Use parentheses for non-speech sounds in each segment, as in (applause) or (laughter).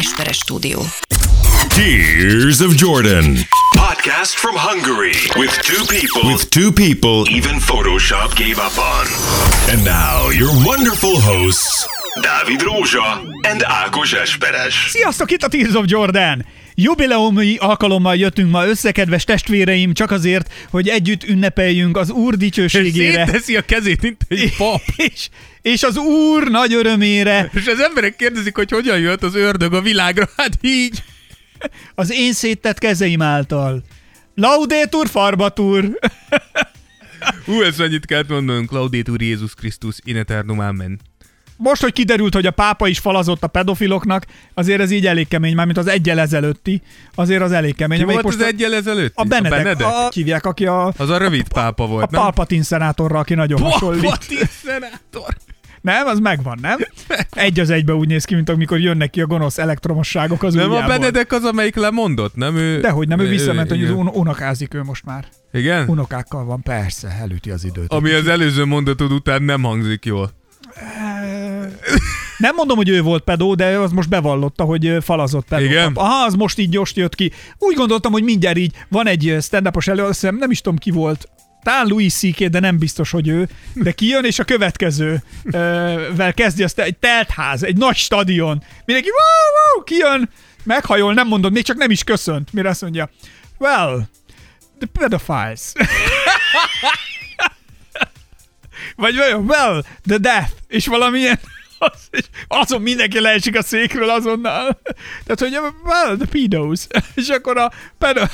Esperes stúdió. Tears of Jordan. Podcast from Hungary with two people With two people. even Photoshop gave up on. And now, your wonderful hosts, Dávid Rózsa and Ákos Esperes. Sziasztok, itt a Tears of Jordan! Jubileumi alkalommal jöttünk ma össze, kedves testvéreim, csak azért, hogy együtt ünnepeljünk az Úr dicsőségére. Szétteszi a kezét, mint egy pap. (laughs) És, és az Úr nagy örömére És az emberek kérdezik, hogy hogyan jött az ördög a világra. (laughs) Hát így. az én széttett kezeim által. Laudetur farbatur! Hú, ezt annyit kellett mondanunk. Laudetur Jézus Krisztus in eternum amen. Most, hogy kiderült, hogy a pápa is falazott a pedofiloknak, azért ez így elég kemény, mármint az egyel ezelőtti, azért az elég kemény. Ki volt az egyel ezelőtt? A Benedek, a Benedek? a, hívják, aki a, Az a rövid pápa a volt, nem? Palpatine szenátorra, aki nagyon hasonlít. Palpatine szenátor. Nem, az megvan, nem? (laughs) Egy az egybe úgy néz ki, mint amikor jönnek ki a gonosz elektromosságok az Nem a ujjából. Benedek az, amelyik lemondott, nem ő? Dehogy nem, ő visszament, hogy az igen. un- unokázik ő most már. Igen? Unokákkal van, persze, elüti az időt. Ami az előző mondatod után nem hangzik jól. Nem mondom, hogy ő volt pedó, de az most bevallotta, hogy ö, falazott pedó. Igen? Aha, az most így gyors jött ki. Úgy gondoltam, hogy mindjárt így van egy ö, stand-upos elő, azt hiszem, nem is tudom ki volt. Talán Louis C.K., de nem biztos, hogy ő. De kijön, és a következő ö, vel kezdi azt egy teltház, egy nagy stadion. Mindenki wow, wow, kijön, meghajol, nem mondod, még csak nem is köszönt. Mire azt mondja, well, the pedophiles. (laughs) Vagy olyan, well, the death, és valamilyen (laughs) az, azon mindenki leesik a székről azonnal. Tehát, hogy well, the pedos. (laughs) És akkor a pedo...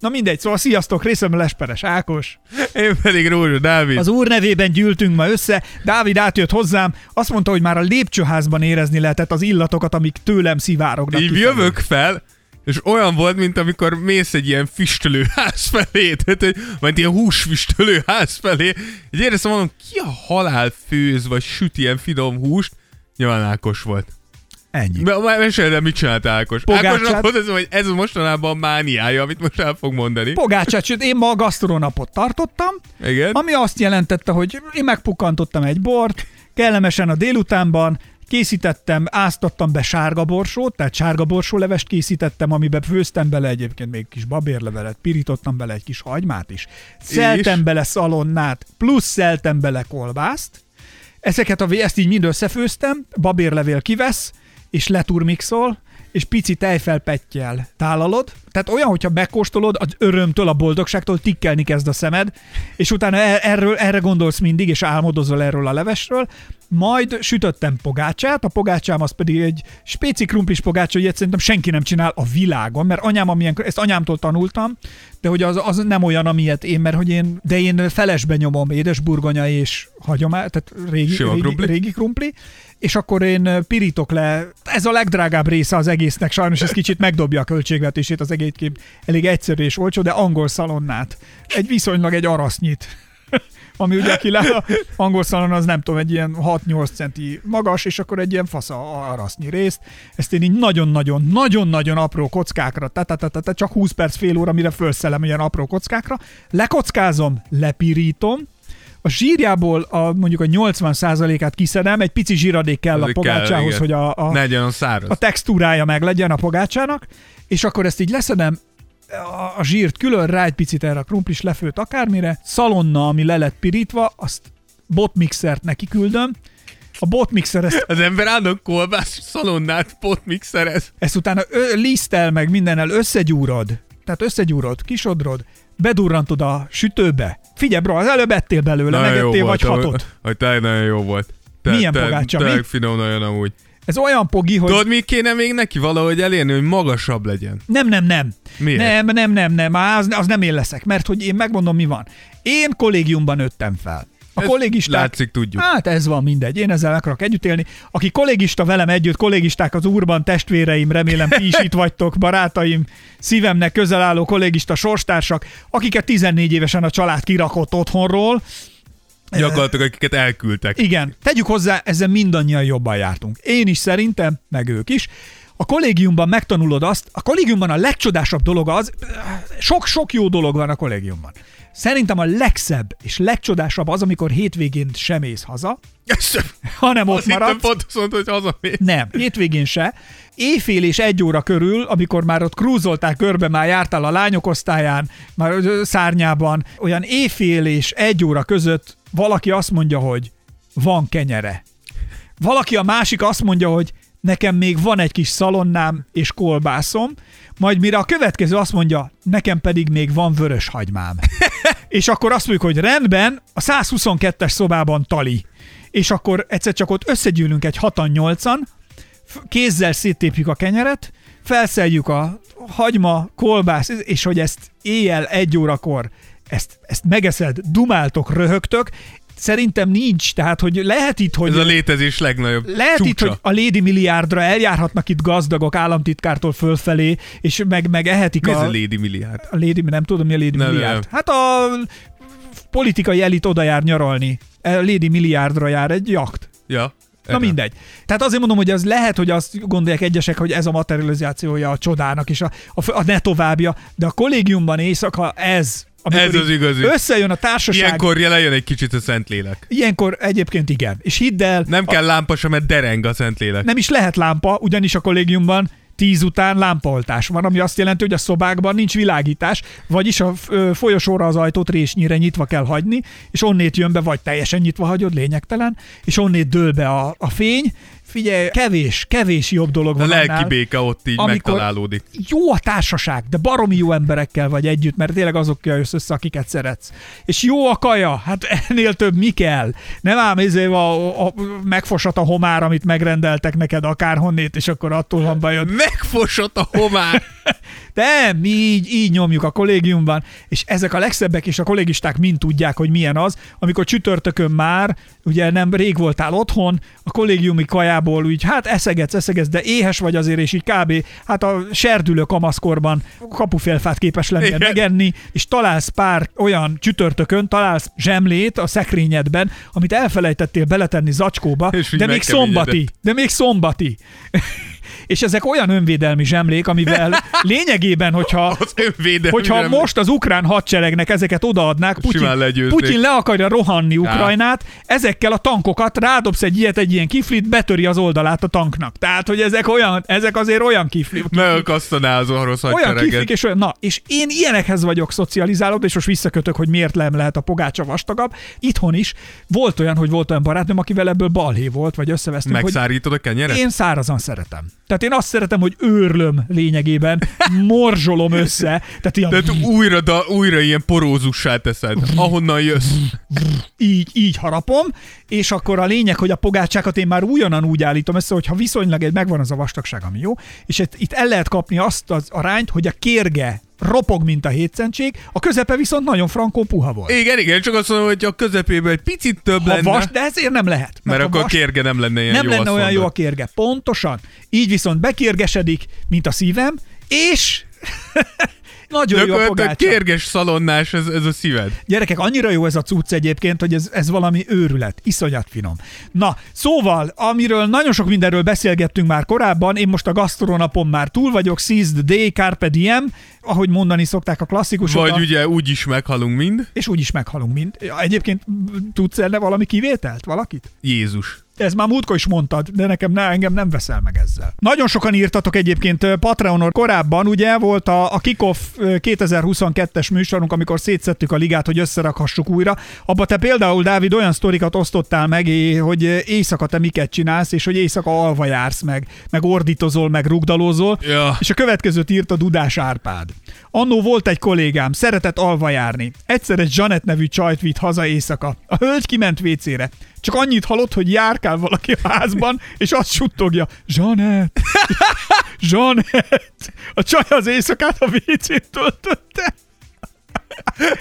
Na mindegy, szóval sziasztok, részemről Lesperes Ákos. Én pedig Rózsa Dávid. Az úr nevében gyűltünk ma össze, Dávid átjött hozzám, azt mondta, hogy már a lépcsőházban érezni lehetett az illatokat, amik tőlem szivárognak. Így kifelé. jövök fel, és olyan volt, mint amikor mész egy ilyen füstölőház felé, (laughs) tehát, hogy, vagy ilyen húsfüstölőház felé, így éreztem mondom, ki a halál főz, vagy süt ilyen finom húst, nyilván Ákos volt. Ennyi. Már mesélj el, mit csinált Ákos. Pogácsát. Ákosnak mondom, hogy ez mostanában a mániája, amit most el fog mondani. Pogácsát, sőt, én ma a gasztronapot tartottam, Igen? Ami azt jelentette, hogy én megpukkantottam egy bort, kellemesen a délutánban, készítettem, áztattam be sárga borsót, tehát sárga borsólevest készítettem, amiben főztem bele egyébként még kis babérlevelet, pirítottam bele egy kis hagymát is, szeltem És? bele szalonnát, plusz szeltem bele kolbászt, Ezeket a, ezt így mind összefőztem, babérlevél kivesz, és leturmixol, és pici tejfelpettyel tálalod. Tehát olyan, hogyha megkóstolod, az örömtől, a boldogságtól tikkelni kezd a szemed, és utána e- erről, erre gondolsz mindig, és álmodozol erről a levesről. Majd sütöttem pogácsát, a pogácsám az pedig egy spéci krumplis pogácsa, hogy ilyet szerintem senki nem csinál a világon, mert anyám, amilyen, ezt anyámtól tanultam, de hogy az, az nem olyan, amilyet én, mert hogy én, de én felesbe nyomom édesburgonya és hagyomány, tehát régi, Sima régi, krumpli? régi krumpli, és akkor én pirítok le, ez a legdrágább része az egésznek, sajnos ez kicsit megdobja a költségvetését, az egészként elég egyszerű és olcsó, de angol szalonnát. Egy viszonylag egy arasznyit. (laughs) Ami ugye, aki a angol szalon az nem tudom, egy ilyen 6-8 centi magas, és akkor egy ilyen fasz a arasznyi részt. Ezt én így nagyon-nagyon, nagyon-nagyon apró kockákra, ta, csak 20 perc, fél óra, mire felszelem ilyen apró kockákra, lekockázom, lepirítom, a zsírjából a, mondjuk a 80%-át kiszedem, egy pici zsíradék kell Azért a pogácsához, igen. hogy a, a, legyen száraz. a textúrája meg legyen a pogácsának, és akkor ezt így leszedem, a, a zsírt külön, rá egy picit erre a krumplis lefőt akármire, szalonna, ami le lett pirítva, azt botmixert neki küldöm, a botmixer ezt, Az ember állandóan kolbász szalonnát potmixerez. ezt utána ö, lisztel meg mindennel összegyúrod, tehát összegyúrod, kisodrod, bedurrantod a sütőbe. Figyelj, bro, az előbb ettél belőle, megettél vagy hogy- hatot. Hogy tényleg nagyon jó volt. Te, Milyen te, pogácsa, Tényleg mi? finom nagyon amúgy. Ez olyan pogi, hogy... Tudod, mi kéne még neki valahogy elérni, hogy magasabb legyen? Nem, nem, nem. Miért? Nem, nem, nem, nem. Az, az nem én leszek, mert hogy én megmondom, mi van. Én kollégiumban nőttem fel. A kollégisták... látszik, tudjuk. Hát ez van, mindegy. Én ezzel akarok együtt élni. Aki kollégista velem együtt, kollégisták az úrban, testvéreim, remélem ti is (laughs) itt vagytok, barátaim, szívemnek közel álló kollégista sorstársak, akiket 14 évesen a család kirakott otthonról, Gyakorlatilag, akiket elküldtek. igen, tegyük hozzá, ezzel mindannyian jobban jártunk. Én is szerintem, meg ők is. A kollégiumban megtanulod azt, a kollégiumban a legcsodásabb dolog az, sok-sok jó dolog van a kollégiumban. Szerintem a legszebb és legcsodásabb az, amikor hétvégén sem mész haza, (laughs) hanem ott maradsz. pont azt mondta, hogy hazamész. Nem, hétvégén se. Éjfél és egy óra körül, amikor már ott krúzoltál körbe, már jártál a lányok osztályán, már szárnyában, olyan éjfél és egy óra között valaki azt mondja, hogy van kenyere. Valaki a másik azt mondja, hogy nekem még van egy kis szalonnám és kolbászom, majd mire a következő azt mondja, nekem pedig még van vörös hagymám. (laughs) és akkor azt mondjuk, hogy rendben, a 122-es szobában tali. És akkor egyszer csak ott összegyűlünk egy hatan nyolcan, f- kézzel széttépjük a kenyeret, felszeljük a hagyma, kolbász, és hogy ezt éjjel egy órakor ezt, ezt megeszed, dumáltok, röhögtök, szerintem nincs, tehát hogy lehet itt, hogy Ez a létezés legnagyobb lehet csúcsa. itt, hogy a Lady Milliárdra eljárhatnak itt gazdagok államtitkártól fölfelé, és meg, meg ehetik Mi ez a... a Lady Milliárd? a Lady, nem tudom, mi a Lady Nem, Milliárd. nem. Hát a politikai elit oda jár nyaralni. A Lady Milliárdra jár egy jakt. Ja. Na erre. mindegy. Tehát azért mondom, hogy az lehet, hogy azt gondolják egyesek, hogy ez a materializációja a csodának és a, a, a ne továbbja, de a kollégiumban éjszaka ez, amikor Ez az igazi. összejön a társaság. Ilyenkor lejön egy kicsit a Szentlélek. Ilyenkor egyébként igen. És hidd el, Nem kell lámpa sem, mert dereng a Szentlélek. nem is lehet lámpa, ugyanis a kollégiumban tíz után lámpaoltás van, ami azt jelenti, hogy a szobákban nincs világítás, vagyis a folyosóra az ajtót résnyire nyitva kell hagyni, és onnét jön be, vagy teljesen nyitva hagyod, lényegtelen, és onnét dől be a, a fény. Figyelj, kevés, kevés jobb dolog A van lelki annál. béke ott így megtalálódik. Jó a társaság, de baromi jó emberekkel vagy együtt, mert tényleg azokkal jössz össze, akiket szeretsz. És jó a kaja, hát ennél több mi kell? Nem ám ezért a, a, megfosat a homár, amit megrendeltek neked akárhonnét, és akkor attól van bajod. Megfosott a homár! (laughs) De mi így, így nyomjuk a kollégiumban, és ezek a legszebbek, és a kollégisták mind tudják, hogy milyen az, amikor csütörtökön már, ugye nem rég voltál otthon, a kollégiumi kajából úgy, hát eszegetsz, eszegetsz, de éhes vagy azért, és így kb. hát a serdülő kamaszkorban kapufélfát képes lenni Igen. megenni, és találsz pár olyan csütörtökön, találsz zsemlét a szekrényedben, amit elfelejtettél beletenni zacskóba, de még szombati, de még szombati. És ezek olyan önvédelmi zsemlék, amivel (laughs) lényegében, hogyha, Az hogyha zsemlé. most az ukrán hadseregnek ezeket odaadnák, Putyin. Putyin le akarja rohanni Ukrajnát, ezekkel a tankokat rádobsz egy ilyet, egy ilyen kiflit, betöri az oldalát a tanknak. Tehát, hogy ezek olyan, ezek azért olyan kiflik. Megakasztaná az orosz Olyan kiflik és olyan. Na, és én ilyenekhez vagyok szocializálódva, és most visszakötök, hogy miért nem lehet a pogácsa vastagabb. Itthon is volt olyan, hogy volt olyan barátnőm, akivel ebből balhé volt, vagy összevesztünk, Megszárítod a kenyeret? én szárazan szeretem. Tehát én azt szeretem, hogy őrlöm lényegében, morzsolom össze, tehát ilyen Tehát újra, da, újra ilyen porózussá teszed, ahonnan jössz. így, így harapom, és akkor a lényeg, hogy a pogácsákat én már újonnan úgy állítom össze, hogy ha viszonylag egy megvan az a vastagság, ami jó, és itt, itt el lehet kapni azt az arányt, hogy a kérge ropog, mint a hétszentség, a közepe viszont nagyon frankó puha volt. Igen, igen, csak azt mondom, hogy a közepében egy picit több Ha lenne, vas, de ezért nem lehet. mert ha akkor a kérge nem lenne ilyen nem jó. lenne olyan jó a kérge. Pontosan. Így viszont bekérgesedik, mint a szívem, és (laughs) nagyon jó a pogácsa. kérges szalonnás ez, ez a szíved. Gyerekek, annyira jó ez a cucc egyébként, hogy ez, ez valami őrület. Iszonyat finom. Na, szóval, amiről nagyon sok mindenről beszélgettünk már korábban, én most a gasztronapon már túl vagyok, seize the day, carpe diem, ahogy mondani szokták a klasszikusok. Vagy ugye úgy is meghalunk mind. És úgy is meghalunk mind. Egyébként tudsz erre valami kivételt? Valakit? Jézus. Ez már múltkor is mondtad, de nekem ne, engem nem veszel meg ezzel. Nagyon sokan írtatok egyébként Patreonon korábban, ugye volt a, a Kickoff ö, 2022-es műsorunk, amikor szétszettük a ligát, hogy összerakhassuk újra. Abba te például, Dávid, olyan sztorikat osztottál meg, hogy éjszaka te miket csinálsz, és hogy éjszaka alva jársz meg, meg ordítozol, meg rugdalózol. Ja. És a következőt írt a Dudás Árpád. Annó volt egy kollégám, szeretett alva járni. Egyszer egy Janet nevű csajt vitt haza éjszaka. A hölgy kiment vécére. Csak annyit hallott, hogy járkál valaki a házban, és azt suttogja, Janet, Janet. (laughs) A csaj az éjszakát a vécét töltötte.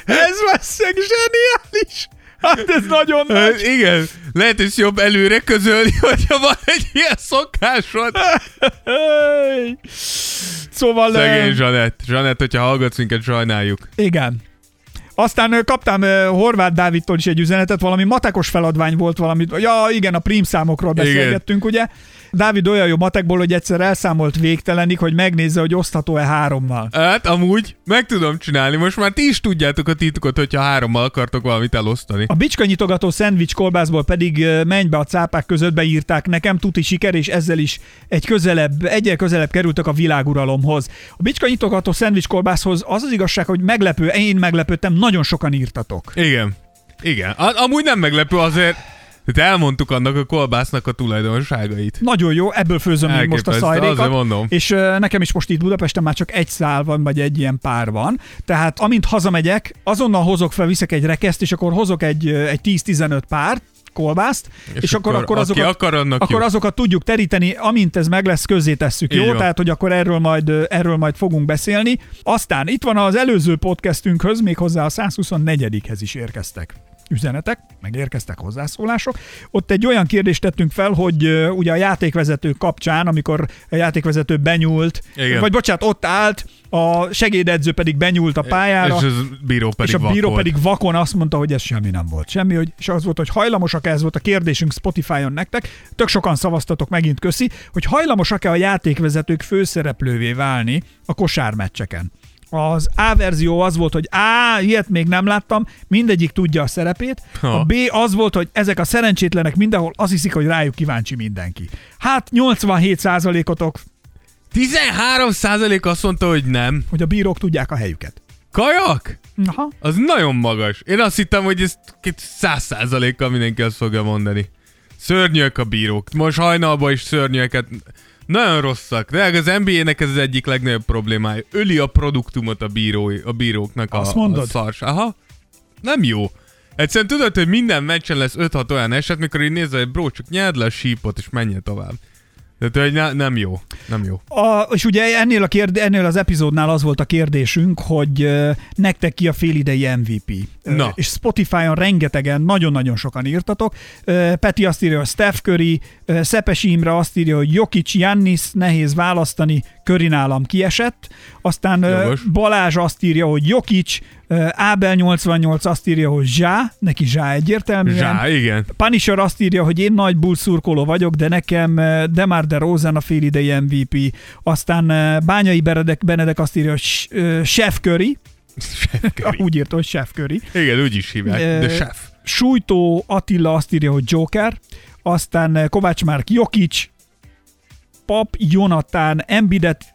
Ez veszek zseniális. Hát ez nagyon nagy. Hát igen, lehet, hogy jobb előre közölni, hogyha van egy ilyen szokásod. Szóval... Szegény Zsanett. Zsanett, hogyha hallgatsz minket, sajnáljuk. Igen. Aztán kaptam Horváth Dávidtól is egy üzenetet, valami matekos feladvány volt valami, ja igen, a prim számokról beszélgettünk, ugye? Dávid olyan jó matekból, hogy egyszer elszámolt végtelenig, hogy megnézze, hogy osztható-e hárommal. Hát amúgy meg tudom csinálni. Most már ti is tudjátok a titokot, hogyha hárommal akartok valamit elosztani. A bicska nyitogató szendvics kolbászból pedig menj be a cápák között beírták nekem, tuti siker, és ezzel is egy közelebb, egyel közelebb kerültek a világuralomhoz. A bicska nyitogató szendvics kolbászhoz az az igazság, hogy meglepő, én meglepődtem, nagyon sokan írtatok. Igen. Igen. A- amúgy nem meglepő azért, hogy elmondtuk annak a kolbásznak a tulajdonságait. Nagyon jó, ebből főzöm még most a szajrékat. mondom. És nekem is most itt Budapesten már csak egy szál van, vagy egy ilyen pár van. Tehát amint hazamegyek, azonnal hozok fel, viszek egy rekeszt, és akkor hozok egy, egy 10-15 pár kolbászt, és, és akkor, akkor, azokat, akar, annak akkor jó. azokat tudjuk teríteni, amint ez meg lesz, közzé tesszük, jó? van. Tehát, hogy akkor erről majd, erről majd fogunk beszélni. Aztán itt van az előző podcastünkhöz, méghozzá a 124-hez is érkeztek üzenetek, meg érkeztek hozzászólások. Ott egy olyan kérdést tettünk fel, hogy ugye a játékvezető kapcsán, amikor a játékvezető benyúlt, Igen. vagy bocsánat, ott állt, a segédedző pedig benyúlt a pályára, És az bíró pedig és a bíró vak volt. pedig vakon azt mondta, hogy ez semmi nem volt. Semmi, hogy, és az volt, hogy hajlamosak ez volt a kérdésünk Spotify-on nektek, tök sokan szavaztatok megint köszi, hogy hajlamosak-e a játékvezetők főszereplővé válni a kosármeccseken. Az A verzió az volt, hogy A, ilyet még nem láttam, mindegyik tudja a szerepét. A Ha. B az volt, hogy ezek a szerencsétlenek mindenhol azt hiszik, hogy rájuk kíváncsi mindenki. Hát 87%-otok, 13 százalék azt mondta, hogy nem. hogy a bírók tudják a helyüket. Kajak? Aha. Az nagyon magas. Én azt hittem, hogy ez 100 százalékkal mindenki azt fogja mondani. Szörnyűek a bírók. Most hajnalban is szörnyűeket. Nagyon rosszak. De az NBA-nek ez az egyik legnagyobb problémája. Öli a produktumot a, bírói, a bíróknak a, Azt mondod? a szars. Aha. Nem jó. Egyszerűen tudod, hogy minden meccsen lesz 5-6 olyan eset, mikor így nézel, hogy bro, csak nyerd le a sípot, és menj tovább. Tehát, hogy ne, nem jó. Nem jó. A, és ugye ennél, a kérd, ennél az epizódnál az volt a kérdésünk, hogy uh, nektek ki a félidei MVP. Na. és Spotify-on rengetegen, nagyon-nagyon sokan írtatok. Uh, Peti azt írja, hogy Steph Curry, uh, Szepes Imre azt írja, hogy Jokic, Jannis, nehéz választani, Curry nálam kiesett. Aztán Jogos. Balázs azt írja, hogy Jokic, Ábel 88 azt írja, hogy Zsá, neki Zsá egyértelműen. Zsá, igen. Punisher azt írja, hogy én nagy bull szurkoló vagyok, de nekem Demar de Rosen a félidei MVP. Aztán Bányai Benedek, Benedek azt írja, hogy Chef (laughs) Curry. (laughs) Úgy írta, hogy Chef Curry. Igen, úgy is hívják. De chef. Sújtó Attila azt írja, hogy Joker. Aztán Kovács Márk Jokic. Pap Jonatán Embidet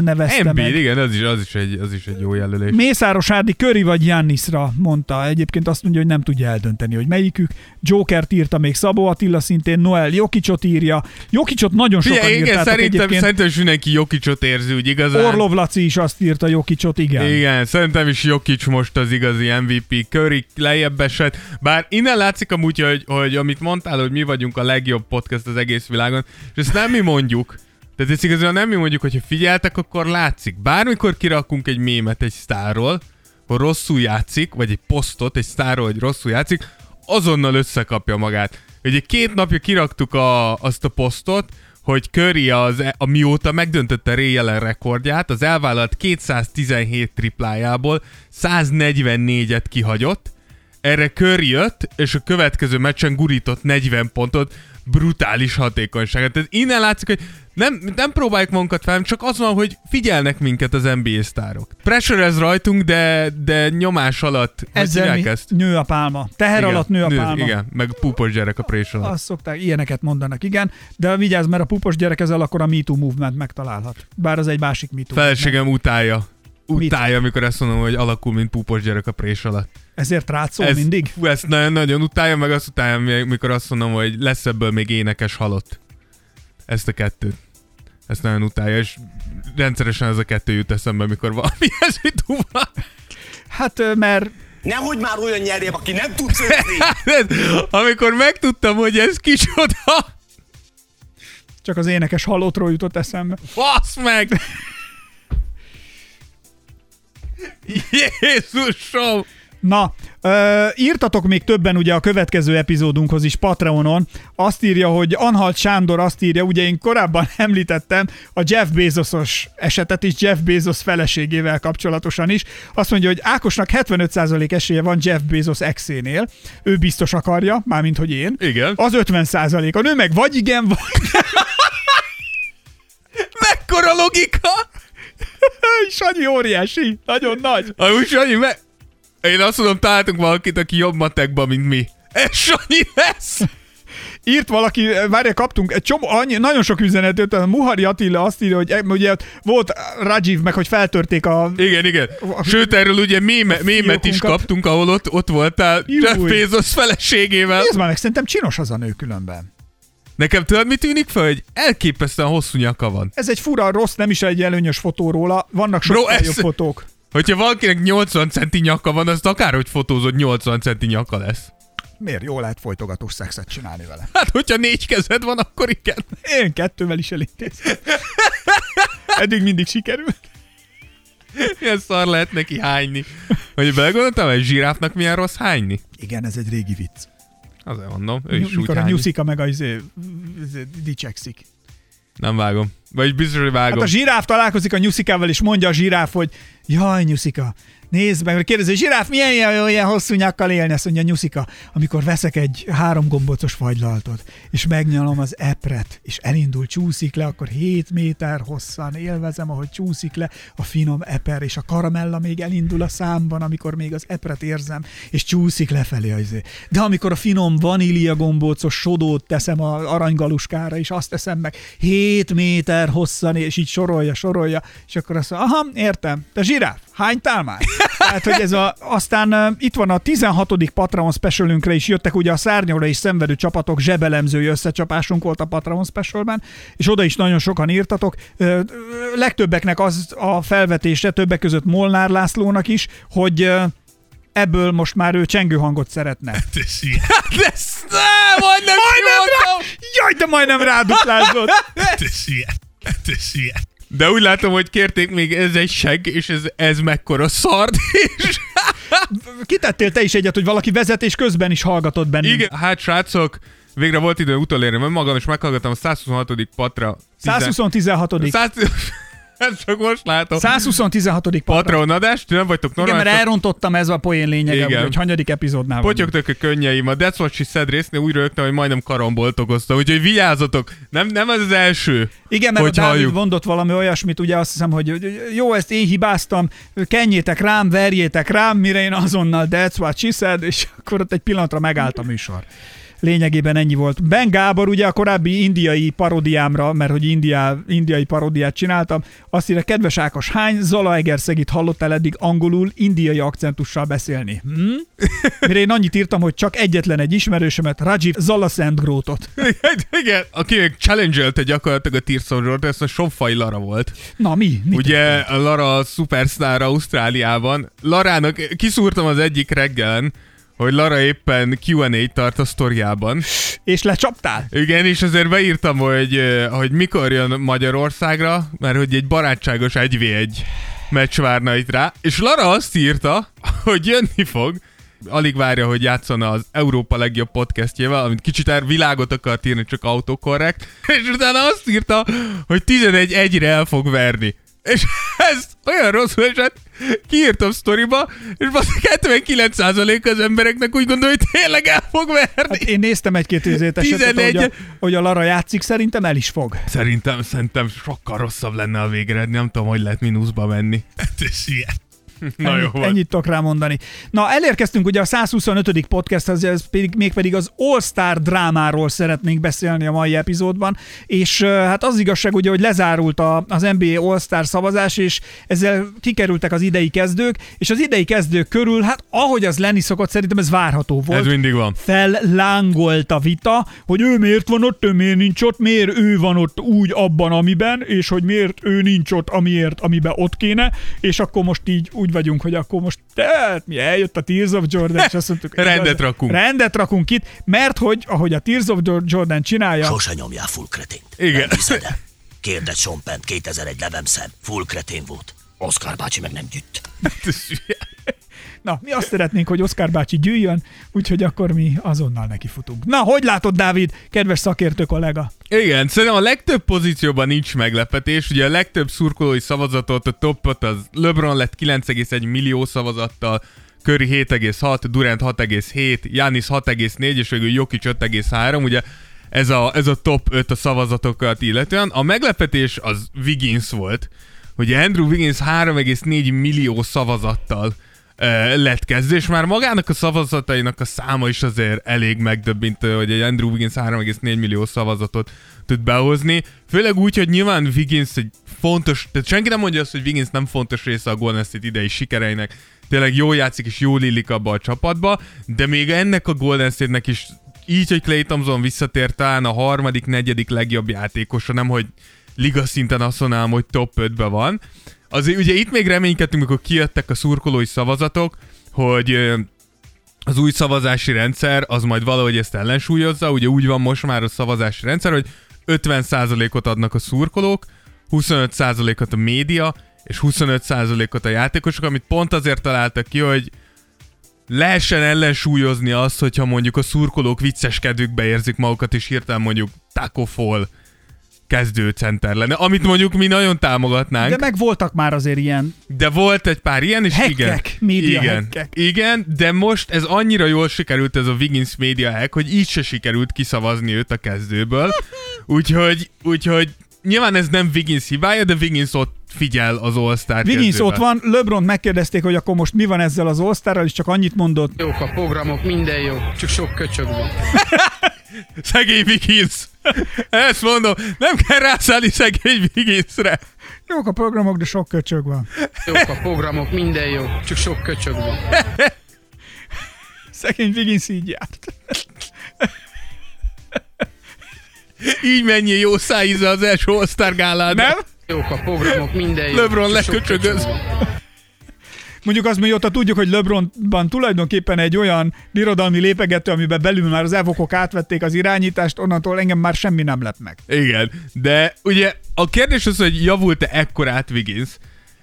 nevezte Embiid, meg. igen, az is, az, is egy, az is egy jó jelölés. Mészáros Árdi Köri vagy Jannisra mondta. Egyébként azt mondja, hogy nem tudja eldönteni, hogy melyikük. Jokert írta még Szabó Attila szintén, Noel Jokicot írja. Jokicot nagyon sokan Figyelj, igen, szerintem, egyébként. szerintem is mindenki Jokicsot érzi, úgy igazán. Orlov Laci is azt írta Jokicot, igen. Igen, szerintem is Jokic most az igazi MVP. Curry lejjebb esett. Bár innen látszik amúgy, hogy, hogy amit mondtál, hogy mi vagyunk a legjobb podcast az egész világon, és ezt nem mi mondjuk. Tehát ezt igazából nem mi mondjuk, hogyha figyeltek, akkor látszik. Bármikor kirakunk egy mémet egy sztárról, hogy rosszul játszik, vagy egy posztot egy sztárról, hogy rosszul játszik, azonnal összekapja magát. Ugye két napja kiraktuk a, azt a posztot, hogy Curry az, a mióta megdöntötte Ray Allen rekordját, az elvállalt 217 triplájából 144-et kihagyott, erre Curry jött, és a következő meccsen gurított 40 pontot, brutális hatékonyságát. Tehát innen látszik, hogy nem, nem próbáljuk magunkat fel, csak az van, hogy figyelnek minket az NBA sztárok. Pressure ez rajtunk, de, de nyomás alatt, Ezzel mi ezt? nő a pálma. Teher Igen, alatt nő a pálma. Igen, meg púpos gyerek a prés alatt. Azt szokták, ilyeneket mondanak, igen. De vigyázz, mert a pupos gyerek ezzel akkor a MeToo movement megtalálhat. Bár az egy másik MeToo movement. Feleségem utálja. Utálja, amikor ezt mondom, hogy alakul, mint púpos gyerek a prés alatt. Ezért rátszól mindig? Fú, ezt nagyon-nagyon utálja, meg azt utálja, mikor azt mondom, hogy lesz ebből még énekes halott. Ezt a kettőt. Ezt nagyon utálja, és rendszeresen ez a kettő jut eszembe, mikor valami (laughs) ilyesmi van. Hát, mert Nehogy már olyan nyerjem, aki nem tud főzni. (laughs) Amikor megtudtam, hogy ez kicsoda, csak az énekes halottról jutott eszembe. fasz meg! (laughs) Jézusom! Na, ö, írtatok még többen ugye a következő epizódunkhoz is Patreonon. Azt írja, hogy Anhalt Sándor azt írja, ugye én korábban (laughs) említettem a Jeff Bezosos esetet is, Jeff Bezos feleségével kapcsolatosan is. Azt mondja, hogy Ákosnak 75% esélye van Jeff Bezos exénél. Ő biztos akarja, mármint hogy én. Igen. Az 50%. A nő meg vagy igen, vagy (laughs) Mekkora logika? (laughs) Sanyi óriási, nagyon nagy. Amúgy Sanyi, me... Én azt mondom, találtunk valakit, aki jobb matekban, mint mi. Ez Sanyi lesz! Írt valaki, várja, kaptunk egy csomó, annyi, nagyon sok üzenetet, a Muhari Attila azt írja, hogy e, ugye volt Rajiv meg, hogy feltörték a... Igen, igen. Sőt, erről ugye méme, mémet is kaptunk, ahol ott, ott voltál Júj. Jeff Bezos feleségével. Ez már meg szerintem csinos az a nő különben. Nekem tudod, mi tűnik fel, hogy elképesztően hosszú nyaka van. Ez egy fura, rossz, nem is egy előnyös fotó róla, vannak Bro, sokkal ez- jobb fotók. Hogyha valakinek 80 centi nyaka van, azt akárhogy fotózod, 80 centi nyaka lesz. Miért jó lehet folytogatós szexet csinálni vele? Hát, hogyha négy kezed van, akkor igen. Én kettővel is elintézem. Eddig mindig sikerült. Ilyen szar lehet neki hányni. Hogy belegondoltam, hogy zsiráfnak milyen rossz hányni? Igen, ez egy régi vicc. Azért mondom, ő is úgy Mikor a hányni. nyuszika meg a izé, izé, dicsekszik. Nem vágom. Vagy biztos, hogy vágom. Hát a zsiráf találkozik a nyuszikával, és mondja a zsiráf, hogy jaj, nyuszika, nézd meg, kérdezi, zsiráf, milyen ilyen, ilyen hosszú nyakkal élni? Azt mondja, nyuszika, amikor veszek egy három gombocos fagylaltot, és megnyalom az epret, és elindul, csúszik le, akkor 7 méter hosszan élvezem, ahogy csúszik le a finom eper, és a karamella még elindul a számban, amikor még az epret érzem, és csúszik lefelé az izé. De amikor a finom vanília gombócos sodót teszem a aranygaluskára, és azt teszem meg 7 méter hosszan, és így sorolja, sorolja, és akkor azt mondja, aha, értem, te zsiráf, hánytál már? Tehát, hogy ez a, aztán uh, itt van a 16. Patreon specialünkre is jöttek, ugye a szárnyóra is szenvedő csapatok zsebelemzői összecsapásunk volt a Patreon specialben, és oda is nagyon sokan írtatok. Ö, legtöbbeknek az a felvetése, többek között Molnár Lászlónak is, hogy ö, ebből most már ő csengő hangot szeretne. De ezt nem, majdnem kimondtam! Jaj, de majdnem ráduplázott! De úgy látom, hogy kérték még ez egy seg, és ez, ez mekkora szard, (laughs) és Kitettél te is egyet, hogy valaki vezetés közben is hallgatott bennünket. igen, hát srácok, végre volt idő utolérni, mert magam is meghallgattam a 126. patra. 120 16. 100... Ezt csak most látom. 120 16. Patreon. Patreon adást, ti nem vagytok Igen, mert elrontottam ez a poén lényege, Igen. Hogy hanyadik epizódnál vagyunk. Potyogtak a könnyeim, a That's What She Said résznél úgy rögtem, hogy majdnem karambolt okoztam, úgyhogy vigyázzatok, nem, nem ez az első. Igen, mert hogy a Dávid halljuk. mondott valami olyasmit, ugye azt hiszem, hogy hogy jó, ezt én hibáztam, kenjétek rám, verjétek rám, mire én azonnal that's what she said, és akkor ott egy pillanatra megállt a műsor. Lényegében ennyi volt. Ben Gábor ugye a korábbi indiai parodiámra, mert hogy indiá, indiai parodiát csináltam, azt írja, kedves Ákos, hány Zalaegerszegit hallottál eddig angolul indiai akcentussal beszélni? Hm? Mire én annyit írtam, hogy csak egyetlen egy ismerősömet, Rajiv Zalasendgrótot. (laughs) Igen, aki még challenge-elte gyakorlatilag a Tirson Zsolt, ez a Sonfai Lara volt. Na mi? Mit Ugye a Lara a Superstar Ausztráliában. Larának kiszúrtam az egyik reggelen, hogy Lara éppen Q&A-t tart a sztoriában. És lecsaptál? Igen, és azért beírtam, hogy, hogy mikor jön Magyarországra, mert hogy egy barátságos 1v1 meccs várna itt rá, és Lara azt írta, hogy jönni fog, alig várja, hogy játszana az Európa legjobb podcastjével, amit kicsit el világot akart írni, csak autokorrekt, (laughs) és utána azt írta, hogy 11-1-re el fog verni. És (laughs) ez olyan rosszul esett, kiírtam sztoriba, és basszik 79% az embereknek úgy gondolja, hogy tényleg el fog verni. Hát én néztem egy-két izét esetet, hogy 11. a, hogy a Lara játszik, szerintem el is fog. Szerintem, szerintem sokkal rosszabb lenne a végeredmény, nem tudom, hogy lehet mínuszba menni. Ez ilyen. (laughs) Na jó ennyit, volt. ennyit tudok rámondani. Na, elérkeztünk ugye a 125. podcasthez, ez pedig, mégpedig az All-Star drámáról szeretnénk beszélni a mai epizódban, és hát az igazság ugye, hogy lezárult a, az NBA All-Star szavazás, és ezzel kikerültek az idei kezdők, és az idei kezdők körül, hát ahogy az lenni szokott, szerintem ez várható volt Ez mindig van. fellángolt a vita, hogy ő miért van ott, ő miért nincs ott, miért ő van ott úgy abban, amiben, és hogy miért ő nincs ott, amiért, amiben ott kéne, és akkor most így úgy vagyunk, hogy akkor most tehát mi eljött a Tears of Jordan, és azt mondtuk, (laughs) Rendet igaz, rakunk. Rendet rakunk itt, mert hogy ahogy a Tears of Jordan csinálja, Sose nyomjál full kretént. Igen. Nem? Kérdezd Sean Penn 2001 levemszem. Full kretén volt. Oscar bácsi meg nem gyűjt. (laughs) Na, mi azt szeretnénk, hogy Oszkár bácsi gyűjjön, úgyhogy akkor mi azonnal neki futunk. Na, hogy látod, Dávid, kedves szakértő kollega? Igen, szerintem a legtöbb pozícióban nincs meglepetés. Ugye a legtöbb szurkolói szavazatot, a topot az LeBron lett 9,1 millió szavazattal, Curry 7,6, Durant 6,7, Janis 6,4, és végül Jokic 5,3. Ugye ez a, ez a top 5 a szavazatokat illetően. A meglepetés az Wiggins volt. Ugye Andrew Wiggins 3,4 millió szavazattal lett kezdő, és már magának a szavazatainak a száma is azért elég megdöbbintő, hogy egy Andrew Wiggins 3,4 millió szavazatot tud behozni. Főleg úgy, hogy nyilván Wiggins egy fontos, tehát senki nem mondja azt, hogy Wiggins nem fontos része a Golden State idei sikereinek. Tényleg jól játszik és jól illik abba a csapatba, de még ennek a Golden State-nek is így, hogy Clay Thompson visszatért talán a harmadik, negyedik legjobb játékosa, nem hogy liga szinten azt mondanám, hogy top 5-be van. Azért ugye itt még reménykedtünk, amikor kijöttek a szurkolói szavazatok, hogy az új szavazási rendszer az majd valahogy ezt ellensúlyozza. Ugye úgy van most már a szavazási rendszer, hogy 50%-ot adnak a szurkolók, 25%-ot a média, és 25%-ot a játékosok, amit pont azért találtak ki, hogy lehessen ellensúlyozni azt, hogyha mondjuk a szurkolók vicces kedvükbe érzik magukat, és hirtelen mondjuk Taco Fall kezdőcenter lenne, amit mondjuk mi nagyon támogatnánk. De meg voltak már azért ilyen De volt egy pár ilyen, és Hackek, igen. média igen, hackek. igen, de most ez annyira jól sikerült ez a Wiggins média hack, hogy így se sikerült kiszavazni őt a kezdőből. (laughs) Úgyhogy, úgyhogy nyilván ez nem Wiggins hibája, de Wiggins ott figyel az All-Star Wiggins ott van, LeBron megkérdezték, hogy akkor most mi van ezzel az osztárral, és csak annyit mondott, Jók a programok, minden jó, csak sok köcsög van. (laughs) Szegény Wiggins! (laughs) Ezt mondom, nem kell rászállni szegény Wigginsre. jók a programok, de sok köcsög van. Jók a programok, minden jó, csak sok köcsög van. (laughs) Szegény Wiggins így járt. (laughs) Így mennyi jó szájíze az első All-Star gálán. Nem? Jók a programok, minden jó, LeBron leköcsögöz. Mondjuk azt mióta tudjuk, hogy LeBronban tulajdonképpen egy olyan birodalmi lépegető, amiben belül már az evokok átvették az irányítást, onnantól engem már semmi nem lett meg. Igen, de ugye a kérdés az, hogy javult-e ekkorát Wiggins,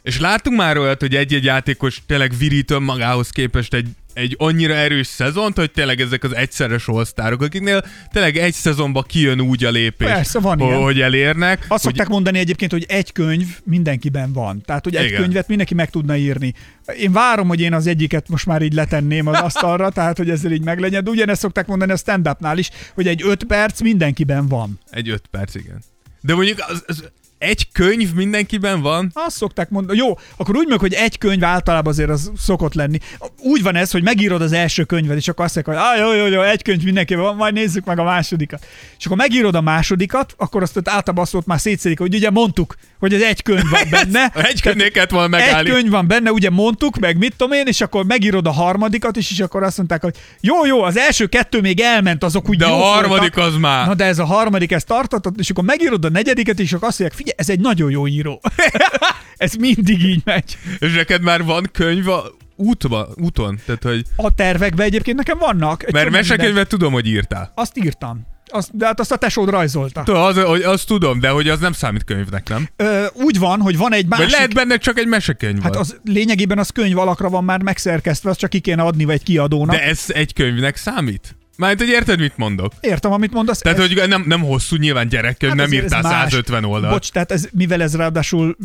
és láttunk már olyat, hogy egy-egy játékos tényleg virít önmagához képest egy, egy annyira erős szezont, hogy tényleg ezek az egyszeres osztárok, akiknél tényleg egy szezonban kijön úgy a lépés, Persze, van ilyen. hogy elérnek. Azt hogy szokták mondani egyébként, hogy egy könyv mindenkiben van. Tehát, hogy egy Igen. könyvet mindenki meg tudna írni. Én várom, hogy én az egyiket most már így letenném az asztalra, (laughs) tehát, hogy ezzel így meglegyen. De ugyanezt szokták mondani a stand-upnál is, hogy egy öt perc mindenkiben van. Egy öt perc, igen. De mondjuk az, az egy könyv mindenkiben van, Azt szokták mondani. Jó, akkor úgy meg, hogy egy könyv általában azért az szokott lenni. Úgy van ez, hogy megírod az első könyvet, és akkor azt mondják, hogy ah, jó, jó, jó, egy könyv mindenkiben van, majd nézzük meg a másodikat. És akkor megírod a másodikat, akkor azt általában azt ott már szétszedik, hogy ugye mondtuk, hogy az egy könyv van benne. (laughs) egy könyvnél kellett volna Egy megállni. könyv van benne, ugye mondtuk, meg mit tudom én, és akkor megírod a harmadikat is, és akkor azt mondták, hogy jó, jó, az első kettő még elment, azok úgy De a harmadik voltak. az már. Na de ez a harmadik, ezt tartatott, és akkor megírod a negyediket, és akkor azt mondják, figyelj, ez egy nagyon jó író. (laughs) ez mindig így megy. És neked már van könyv a útba, úton? Tehát, hogy, A tervekben egyébként nekem vannak. egy mert csomó minden. mesekönyvet tudom, hogy írtál. Azt írtam. Azt, de hát azt a tesód rajzolta. Tudom, az, hogy azt tudom, de hogy az nem számít könyvnek, nem? Ö, úgy van, hogy van egy Vagy másik... lehet benne csak egy mesekönyv Hát az lényegében az könyv alakra van már megszerkesztve, azt csak ki kéne adni vagy kiadónak. De ez egy könyvnek számít? Mármint, hogy érted, mit mondok? Értem, amit mondasz. Tehát, ez- hogy nem, nem hosszú, nyilván gyerekkönyv, Hát nem írtál más. 150 oldalt. Bocs, tehát ez, mivel ez ráadásul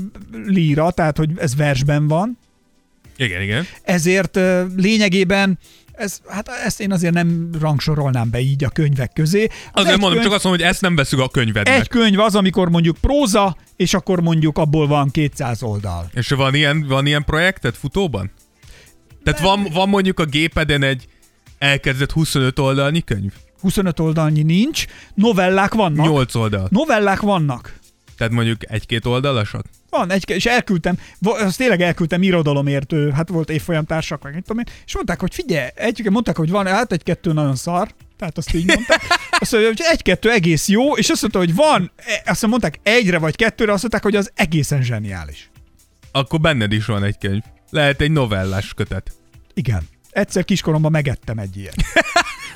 líra, tehát hogy ez versben van, Igen, igen. ezért lényegében ez, hát ezt én azért nem rangsorolnám be így a könyvek közé. Az Azért mondom, könyv, csak azt mondom, hogy ezt nem veszük a könyvednek. Egy könyv az, amikor mondjuk próza, és akkor mondjuk abból van 200 oldal. És van ilyen, van ilyen projekted futóban? Tehát van, van mondjuk a gépeden egy elkezdett 25 oldalnyi könyv? 25 oldalnyi nincs, novellák vannak. 8 oldal. Novellák vannak. Tehát mondjuk egy-két oldalasat? Van egy, és elküldtem, azt tényleg elküldtem irodalomért, ő, hát volt évfolyam társak, meg mit tudom én, és mondták, hogy figyelj, egy, mondták, hogy van, hát egy-kettő nagyon szar, tehát azt így mondták. (laughs) Azt mondja, hogy egy-kettő egész jó, és azt mondta, hogy van, e- azt mondták egyre vagy kettőre, azt mondták, hogy az egészen zseniális. Akkor benned is van egy könyv. Lehet egy novellás kötet. Igen. Egyszer kiskoromban megettem egy ilyet. (laughs)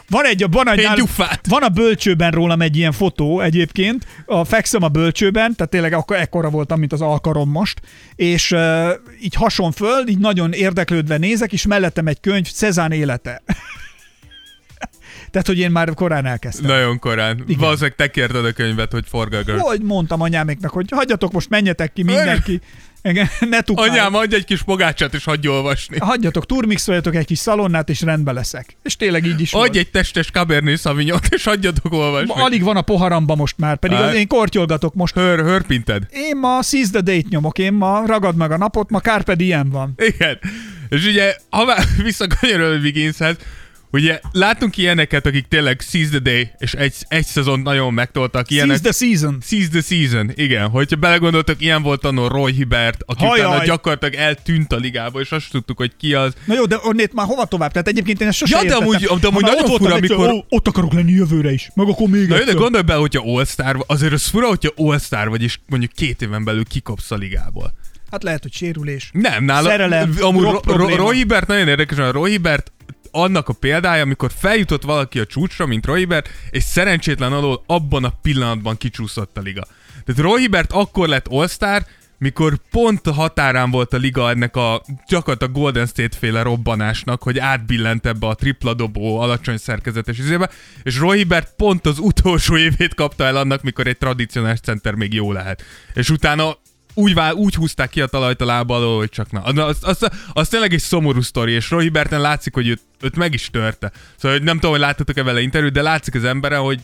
Van egy, van egy, Egy nál- gyufát. van a bölcsőben rólam egy ilyen fotó egyébként, a fekszem a bölcsőben, tehát tényleg akkor ekkora voltam, mint az alkarom most, és uh, így hason föl, így nagyon érdeklődve nézek, és mellettem egy könyv, Cezán élete. (laughs) tehát, hogy én már korán elkezdtem. Nagyon korán. Igen. Valószínűleg te kérted a könyvet, hogy forgagasd. Hogy mondtam anyáméknak, hogy hagyjatok most, menjetek ki mindenki. (laughs) Igen, (laughs) ne tukálj. Anyám, adj egy kis pogácsát, és hagyj olvasni. Hagyjatok, turmixoljatok egy kis szalonnát, és rendbe leszek. És tényleg így is volt. Adj egy testes Cabernet Sauvignont, és hagyjatok olvasni. Alig van a poharamba most már, pedig Hát. az én kortyolgatok most. Hör, hörpinted. Én ma seize the date nyomok, én ma ragad meg a napot, ma Carpe Diem van. Igen. És ugye, ha már (laughs) visszakanyarodunk Wigginshez, ugye látunk ilyeneket, akik tényleg seize the day, és egy, egy szezont nagyon megtoltak. Ilyenek, Seize the season. Seize the season, igen. Hogyha belegondoltak, ilyen volt annól Roy Hibert, aki Hajaj. utána gyakorlatilag eltűnt a ligába, és azt tudtuk, hogy ki az. Na jó, de onnét már hova tovább? Tehát egyébként én ezt sose Ja, de értettem. amúgy- de amúgy Ha nagyon fura, amikor- ó, ott akarok lenni jövőre is, meg akkor még Na jó, de gondolj bele, hogyha All-Star, azért az fura, hogyha All-Star vagy, és mondjuk két éven belül kikopsz a ligából. Hát lehet, hogy sérülés. Nem, nála... Szerelem, amúgy. Roy Hibbert nagyon érdekes, a Roy Hibbert annak a példája, amikor feljutott valaki a csúcsra, mint Roy Hibbert, és szerencsétlen alól abban a pillanatban kicsúszott a liga. Tehát Roy Hibbert akkor lett all mikor pont a határán volt a liga ennek a gyakorlatilag Golden State féle robbanásnak, hogy átbillent ebbe a tripla dobó, alacsony szerkezetes izébe, és Roy pont az utolsó évét kapta el annak, mikor egy tradicionális center még jó lehet. És utána úgy, vál, úgy húzták ki a talajt a lába alól, hogy csak na. na az, az, az, tényleg egy szomorú sztori, és Roy Hibberten látszik, hogy őt, őt meg is törte. Szóval hogy nem tudom, hogy láttatok-e vele interjút, de látszik az emberen, hogy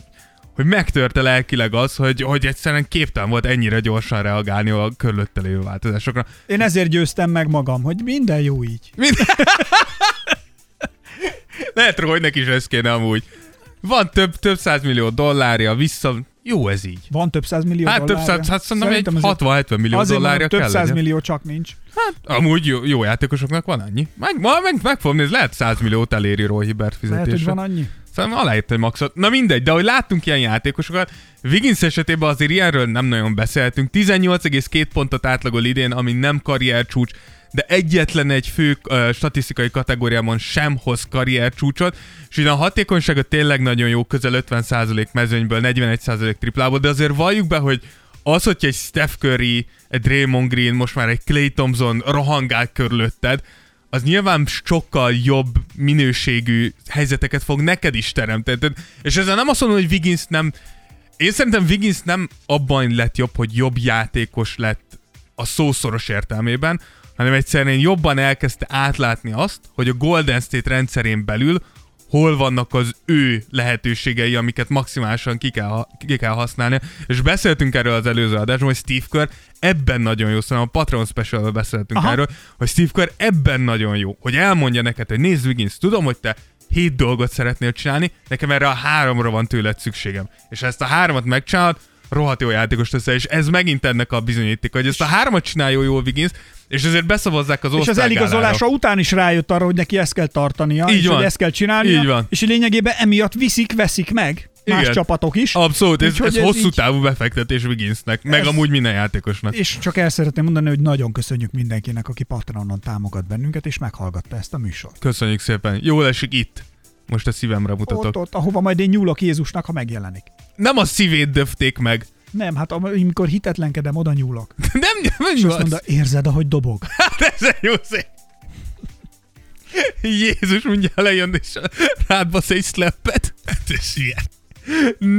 hogy megtörte lelkileg az, hogy, hogy egyszerűen képtelen volt ennyire gyorsan reagálni a körülötte lévő változásokra. Én ezért győztem meg magam, hogy minden jó így. Mind... (laughs) Lehet, hogy neki is ez kéne amúgy. Van több, több százmillió dollárja, vissza... Jó ez így. Van több száz millió Hát több száz, hát szerintem egy Szerintem azért- 60-70 millió Azért dollárja több kell száz legyen. millió csak nincs. Amúgy jó, jó játékosoknak van annyi. Meg, ma, meg, meg fogom nézni, lehet 100 milliót eléri Roy Hibbert Lehet, fizetése. hogy van annyi. Szerintem aláírt egy maxot. Na mindegy, de hogy láttunk ilyen játékosokat, Wiggins esetében azért ilyenről nem nagyon beszéltünk. 18,2 pontot átlagol idén, ami nem karriercsúcs, de egyetlen egy fő uh, statisztikai kategóriában sem hoz karriercsúcsot, és ugye a hatékonysága tényleg nagyon jó, közel 50% mezőnyből, 41% triplából, de azért valljuk be, hogy az, hogy egy Steph Curry, egy Draymond Green, most már egy Clay Thompson rohangál körülötted, az nyilván sokkal jobb minőségű helyzeteket fog neked is teremteni. És ezzel nem azt mondom, hogy Wiggins nem... Én szerintem Wiggins nem abban lett jobb, hogy jobb játékos lett a szószoros értelmében, hanem egyszerűen jobban elkezdte átlátni azt, hogy a Golden State rendszerén belül hol vannak az ő lehetőségei, amiket maximálisan ki kell, ki kell használni. És beszéltünk erről az előző adásban, hogy Steve Kerr ebben nagyon jó, szóval a Patreon special beszéltünk Aha. Erről, hogy Steve Kerr ebben nagyon jó, hogy elmondja neked, hogy nézd Wiggins, tudom, hogy te hét dolgot szeretnél csinálni, nekem erre a háromra van tőled szükségem. És ha ezt a háromat megcsinálod, rohadt jó játékos teszel, és ez megint ennek a bizonyíték, hogy ezt a háromat csinálja jól Wiggins, és ezért beszavazzák az És az eligazolása után is rájött arra, hogy neki ezt kell tartania, Így és van. hogy ezt kell csinálnia, Így van. és lényegében emiatt viszik, veszik meg más Igen. csapatok is. Abszolút, ez, ez, ez hosszú így- távú befektetés Wigginsnek, meg Ez- amúgy minden játékosnak. És csak el szeretném mondani, hogy nagyon köszönjük mindenkinek, aki Patronon támogat bennünket, és meghallgatta ezt a műsort. Köszönjük szépen. Jól esik itt. Most a szívemre mutatok. Ott, ott, ahova majd én nyúlok Jézusnak, ha megjelenik. Nem a szívét döfték meg. Nem, hát amikor hitetlenkedem, oda nyúlok. (laughs) Nem, nem És azt mondja, érzed, ahogy dobog. (laughs) Hát ez egy jó szép. Jézus mindjárt lejön, és rád basz egy slappet. Hát ez ilyen.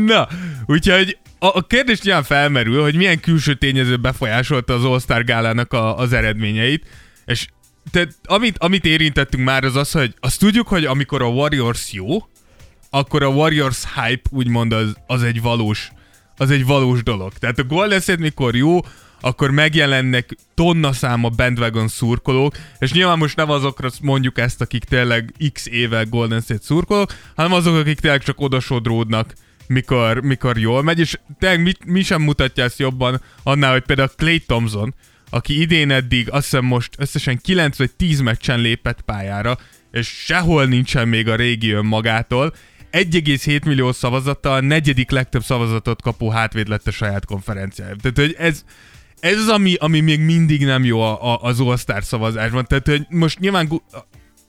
Na, úgyhogy a, a kérdés nyilván felmerül, hogy milyen külső tényező befolyásolta az All-Star gálának a, az eredményeit, és te, amit, amit érintettünk már az az, hogy azt tudjuk, hogy amikor a Warriors jó, akkor a Warriors hype úgymond az, az egy valós az egy valós dolog. Tehát a Golden State mikor jó, akkor megjelennek tonna száma bandwagon szurkolók, és nyilván most nem azokra mondjuk ezt, akik tényleg x éve Golden State szurkolók, hanem azok, akik tényleg csak odasodródnak, mikor, mikor jól megy, és tényleg mi, mi sem mutatja ezt jobban annál, hogy például Clay Thompson, aki idén eddig azt hiszem most összesen 9 vagy 10 meccsen lépett pályára, és sehol nincsen még a régi önmagától, 1,7 millió szavazattal a negyedik legtöbb szavazatot kapó hátvéd lett a saját konferenciája. Tehát, hogy ez, ez az, ami, ami még mindig nem jó a, a, az All-Star szavazásban. Tehát, hogy most nyilván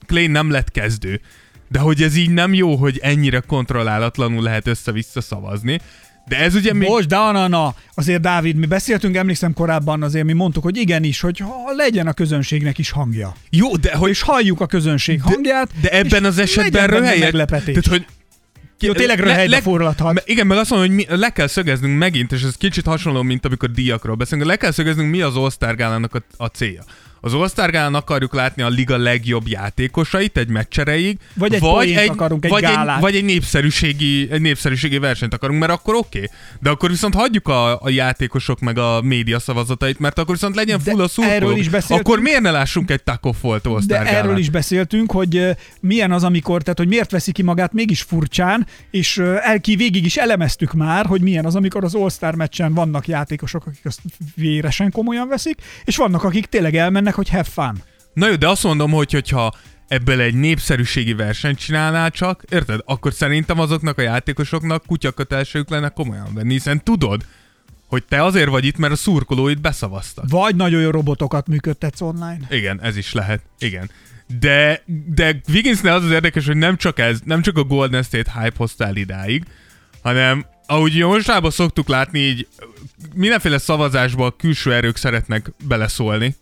Clay nem lett kezdő, De hogy ez így nem jó, hogy ennyire kontrollálatlanul lehet össze-vissza szavazni. De ez ugye még... Most, de na, na, azért Dávid, mi beszéltünk, emlékszem korábban azért mi mondtuk, hogy igenis, hogy ha legyen a közönségnek is hangja. Jó, de hogy... És halljuk a közönség hangját. De ebben az esetben röhelyek... meglepetés. Tehát, hogy Jó, tényleg röhelybe forradhat. me- Igen, meg azt mondom, hogy mi, le kell szögeznünk megint, és ez kicsit hasonló, mint amikor díjakról beszélünk, le kell szögeznünk, mi az All-Star Gálának a, a célja. Az All-Star akarjuk látni a liga legjobb játékosait egy meccsereig, Vagy egy poént akarunk, egy vagy gálát. egy, vagy egy népszerűségi, egy népszerűségi versenyt akarunk, mert akkor oké. Okay. De akkor viszont hagyjuk a, a játékosok meg a média szavazatait, mert akkor viszont legyen full a szurkoló. erről is beszéltünk. Akkor miért ne lássunk egy Taco Folt De erről is beszéltünk, hogy milyen az, amikor, tehát hogy miért veszi ki magát mégis furcsán, és ö, el ki végig is elemeztük már, hogy milyen az, amikor az All-Star meccsen vannak játékosok, akik azt véresen komolyan veszik, és vannak, akik tényleg elmennek, hogy have fun. Na jó, de azt mondom, hogy hogyha ebből egy népszerűségi versenyt csinálnál csak, érted? Akkor szerintem azoknak a játékosoknak kutyakötelségük lenne komolyan venni, hiszen tudod, hogy te azért vagy itt, mert a szurkolóid beszavaztak. Vagy nagyon jó robotokat működtetsz online. Igen, ez is lehet. Igen. De, de Wigginsnél az az érdekes, hogy nem csak ez, nem csak a Golden State hype hozta el idáig, hanem ahogy ugye mostában szoktuk látni, így mindenféle szavazásba a külső erők szeretnek beleszólni.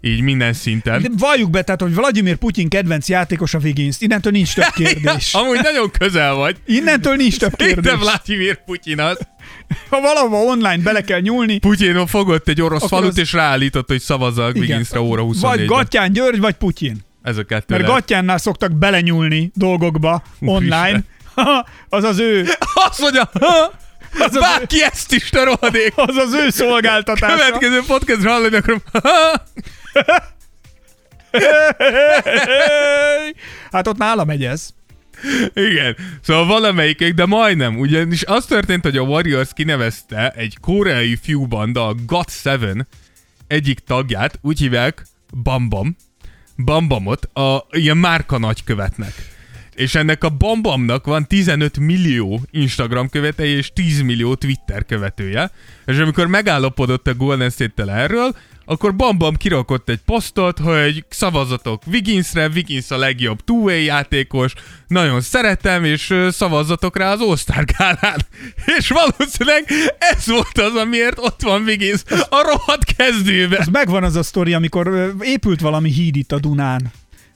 Így minden szinten. De valljuk be, tehát, hogy Vladimir Putyin kedvenc játékos a Wiggins. Innentől nincs több (laughs) kérdés. Amúgy nagyon közel vagy. Innentől nincs több De kérdés. Vladimir Putyin az. Ha valahol online bele kell nyúlni, Putyin fogott egy orosz falut, az- és ráállított, hogy szavazza a Wigginsre óra 24 vagy Gattyán György, vagy Putyin. Ez a kettő Mert lehet. Gattyánnál szoktak belenyúlni dolgokba online. az az ő, (laughs) Azt mondja, az az, vág ő, ezt is, te rohadék! az, az ő szolgáltatása. Következő podcastra hallani akarom. (laughs) (laughs) hát ott nála megy ez. Igen, szóval valamelyikük, de majdnem, ugyanis az történt, hogy a Warriors kinevezte egy koreai fiúbanda, a GOT7 egyik tagját, úgy hívják Bambam, Bambamot, a ilyen márka nagykövetnek. És ennek a Bambamnak van 15 millió Instagram követője és 10 millió Twitter követője. És amikor megállapodott a Golden State-tel erről, akkor Bambam kirakott egy posztot, hogy szavazatok Wigginsre, Wiggins a legjobb two játékos, nagyon szeretem, és ö, szavazzatok rá az All-Star gálán. (laughs) És valószínűleg ez volt az, amiért ott van Wiggins a rohadt kezdőben. Az megvan az a sztori, amikor épült valami híd itt a Dunán.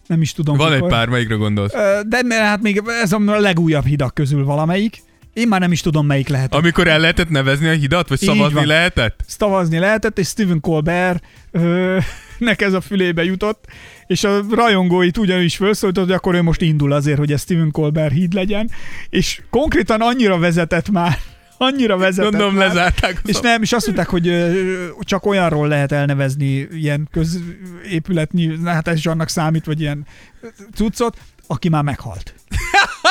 Nem is tudom. Van egy mikor. pár, melyikre gondolsz? De hát még ez a legújabb hidak közül valamelyik. Én már nem is tudom, melyik lehet. Amikor el lehetett nevezni a hidat, vagy szavazni lehetett? szavazni lehetett, és Stephen Colbert ö, (laughs) nek ez a fülébe jutott, és a rajongóit ugyanis felszólított, hogy akkor ő most indul azért, hogy ez Stephen Colbert híd legyen, és konkrétan annyira vezetett már, (laughs) annyira vezetett Gondolom már, lezárták. és nem, és azt mondták, hogy ö, csak olyanról lehet elnevezni ilyen középületnyi, hát ez is annak számít, vagy ilyen cuccot, aki már meghalt. (laughs)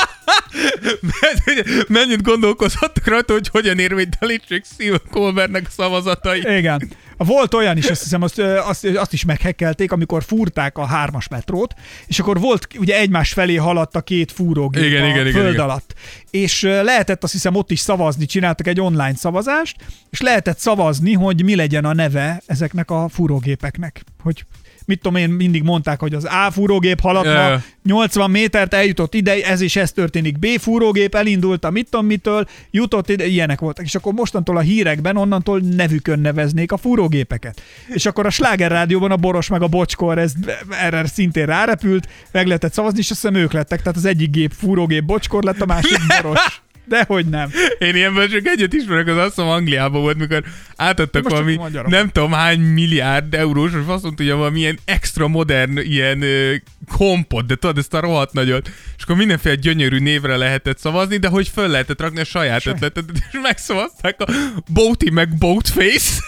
Mennyit gondolkozhattak rajta, hogy hogyan érvénytelítsék Steve Colbertnek a szavazatai. Igen. Volt olyan is, azt hiszem, azt, azt, azt is meghekkelték, amikor fúrták a hármas metrót, és akkor volt, ugye egymás felé haladt a két fúrógép Igen, a igen, föld igen. alatt. És lehetett azt hiszem ott is szavazni, csináltak egy online szavazást, és lehetett szavazni, hogy mi legyen a neve ezeknek a fúrógépeknek. Hogy mit tudom én, mindig mondták, hogy az A fúrógép ma ja. 80 métert, eljutott ide, ez és ez történik. B fúrógép elindult a mit tudom mitől, jutott ide, ilyenek voltak. És akkor mostantól a hírekben onnantól nevükön neveznék a fúrógépeket. És akkor a Sláger rádióban a Boros meg a Bocskor ez, erre szintén rárepült, meg lehetett szavazni, és azt hiszem ők lettek. Tehát az egyik gép fúrógép Bocskor lett, a másik Boros. (laughs) Dehogy nem. Én ilyenből csak egyet ismerek, az hiszem Angliában volt, mikor átadtak valami nem tudom hány milliárd eurós, vagy azt mondta, hogy valami ilyen extra modern ilyen ö, kompot, de tudod, ezt a rohadt nagyot. És akkor mindenféle gyönyörű névre lehetett szavazni, de hogy föl lehetett rakni a saját Saj. ötletet, és megszavazták a Boaty (laughs) meg Boatface.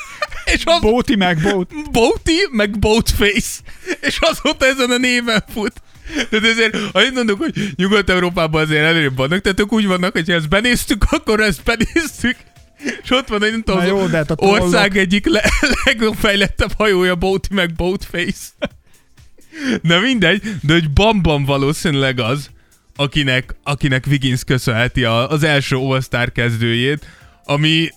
És az, Bóti meg Bót. Boaty, meg Boatface. És azóta ezen a néven fut. Tehát ezért, annyit mondok, hogy Nyugat-Európában azért előrébb vannak, tehát ők úgy vannak, hogy ha ezt benéztük, (laughs) akkor ezt benéztük. És ott van egy, nem tudom, jó, de hát a ország egyik le- (laughs) legfejlettebb hajója, Boaty meg Boatface. (laughs) Na mindegy, de hogy Bambam valószínűleg az, akinek, akinek Wiggins köszönheti a, az első All-Star kezdőjét, ami,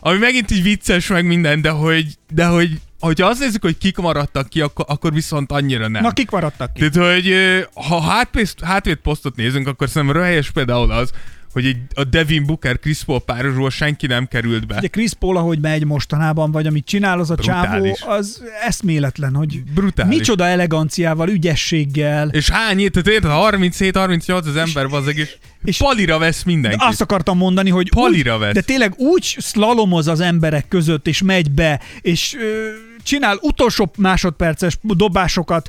ami megint így vicces meg minden, de hogy, de hogy hogyha azt nézzük, hogy kik maradtak ki, akkor, akkor viszont annyira nem. Na, kik maradtak ki? Tehát, hogy ha hátvéd, hátvéd posztot nézünk, akkor szerintem röhelyes például az, hogy egy, a Devin Booker Chris Paul párosról senki nem került be. Ugye Chris Paul, ahogy megy mostanában, vagy amit csinál az a Brutális. csávó, az eszméletlen, hogy Brutális. micsoda eleganciával, ügyességgel. És hány tehát érted, 37-38 az ember az és, és palira vesz mindenkit. Azt akartam mondani, hogy Palira úgy, vesz. de tényleg úgy szlalomoz az emberek között, és megy be, és ö, csinál utolsó másodperces dobásokat,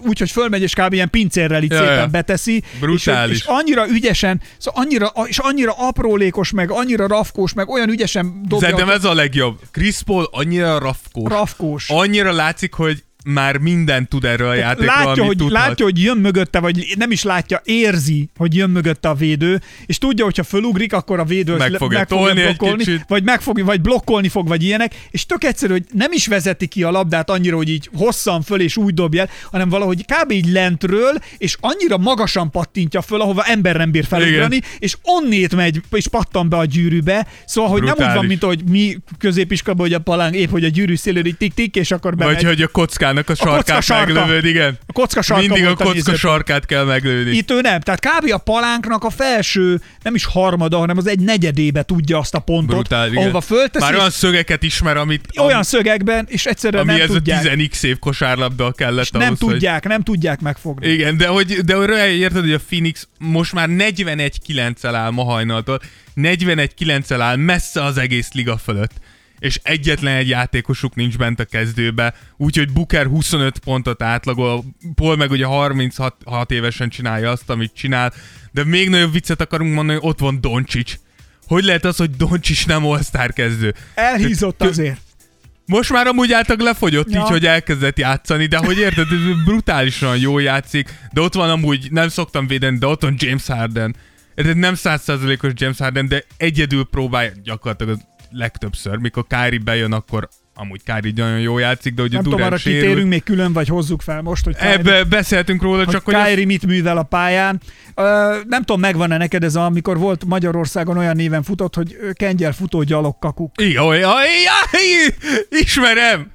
úgyhogy fölmegy, és kb. ilyen pincérrel itt Ja, szépen ja. beteszi. Brutális. És, és annyira ügyesen, szóval annyira, és annyira aprólékos, meg annyira rafkós, meg olyan ügyesen dobja. Szerintem ez a legjobb. Chris Paul annyira rafkós. Rafkós. Annyira látszik, hogy már mindent tud erről a játékról, látja, hogy, tudhat. látja, hogy jön mögötte, vagy nem is látja, érzi, hogy jön mögötte a védő, és tudja, hogy ha fölugrik, akkor a védő Meg fogja meg egy blokkolni, kicsit. vagy, meg fog, vagy blokkolni fog, vagy ilyenek, és tök egyszerű, hogy nem is vezeti ki a labdát annyira, hogy így hosszan föl és úgy dobja el, hanem valahogy kb. így lentről, és annyira magasan pattintja föl, ahova ember nem bír felugrani, és onnét megy, és pattan be a gyűrűbe, szóval, hogy nem úgy van, Brutális. mint hogy mi középiskolában, hogy a palánk épp, hogy a gyűrű szélőr így tik-tik, és akkor bemegy. Vagy hogy a kockának a sarkát sarka. meglövöd, igen. A kocka sarka Mindig a a kocka nézőpont. sarkát kell meglőni. Itt ő nem. Tehát kb. a palánknak a felső, nem is harmada, hanem az egy negyedébe tudja azt a pontot, Brutális, igen. ahova fölteszi, Már olyan szögeket ismer, amit, olyan szögekben, és egyszerűen ami nem ez tudják. a 10x év kosárlabda kellett és nem ahhoz, hogy- tudják, nem tudják megfogni. Igen, de hogy, de hogy érted, hogy a Phoenix most már 41-9-el áll ma hajnaltól, 41-9-el áll messze az egész liga fölött és egyetlen egy játékosuk nincs bent a kezdőbe, úgyhogy Booker 25 pontot átlagol, Paul meg ugye 36 hat évesen csinálja azt, amit csinál, de még nagyobb viccet akarunk mondani, hogy ott van Doncsics. Hogy lehet az, hogy Doncsics nem all kezdő? Elhízott Kö- azért. Most már amúgy által lefogyott Ja. így, hogy elkezdett játszani, de hogy érted, ez brutálisan jól játszik, de ott van amúgy, nem szoktam védeni, de ott van James Harden. Érted, nem százszázalékos James Harden, de egyedül próbálja gyakorlatilag az legtöbbször, mikor Kyrie bejön, akkor amúgy Kyrie nagyon jól játszik, de ugye Nem tudom, arra Durant kitérünk még külön, vagy hozzuk fel most, hogy Kyrie- Ebbe beszéltünk róla, hogy csak hogy... Kyrie mit művel a pályán. Ö, nem tudom, megvan-e neked ez, a, amikor volt Magyarországon olyan néven futott, hogy kengyel futó gyalogkakuk, Igen, olyan, jaj, ismerem!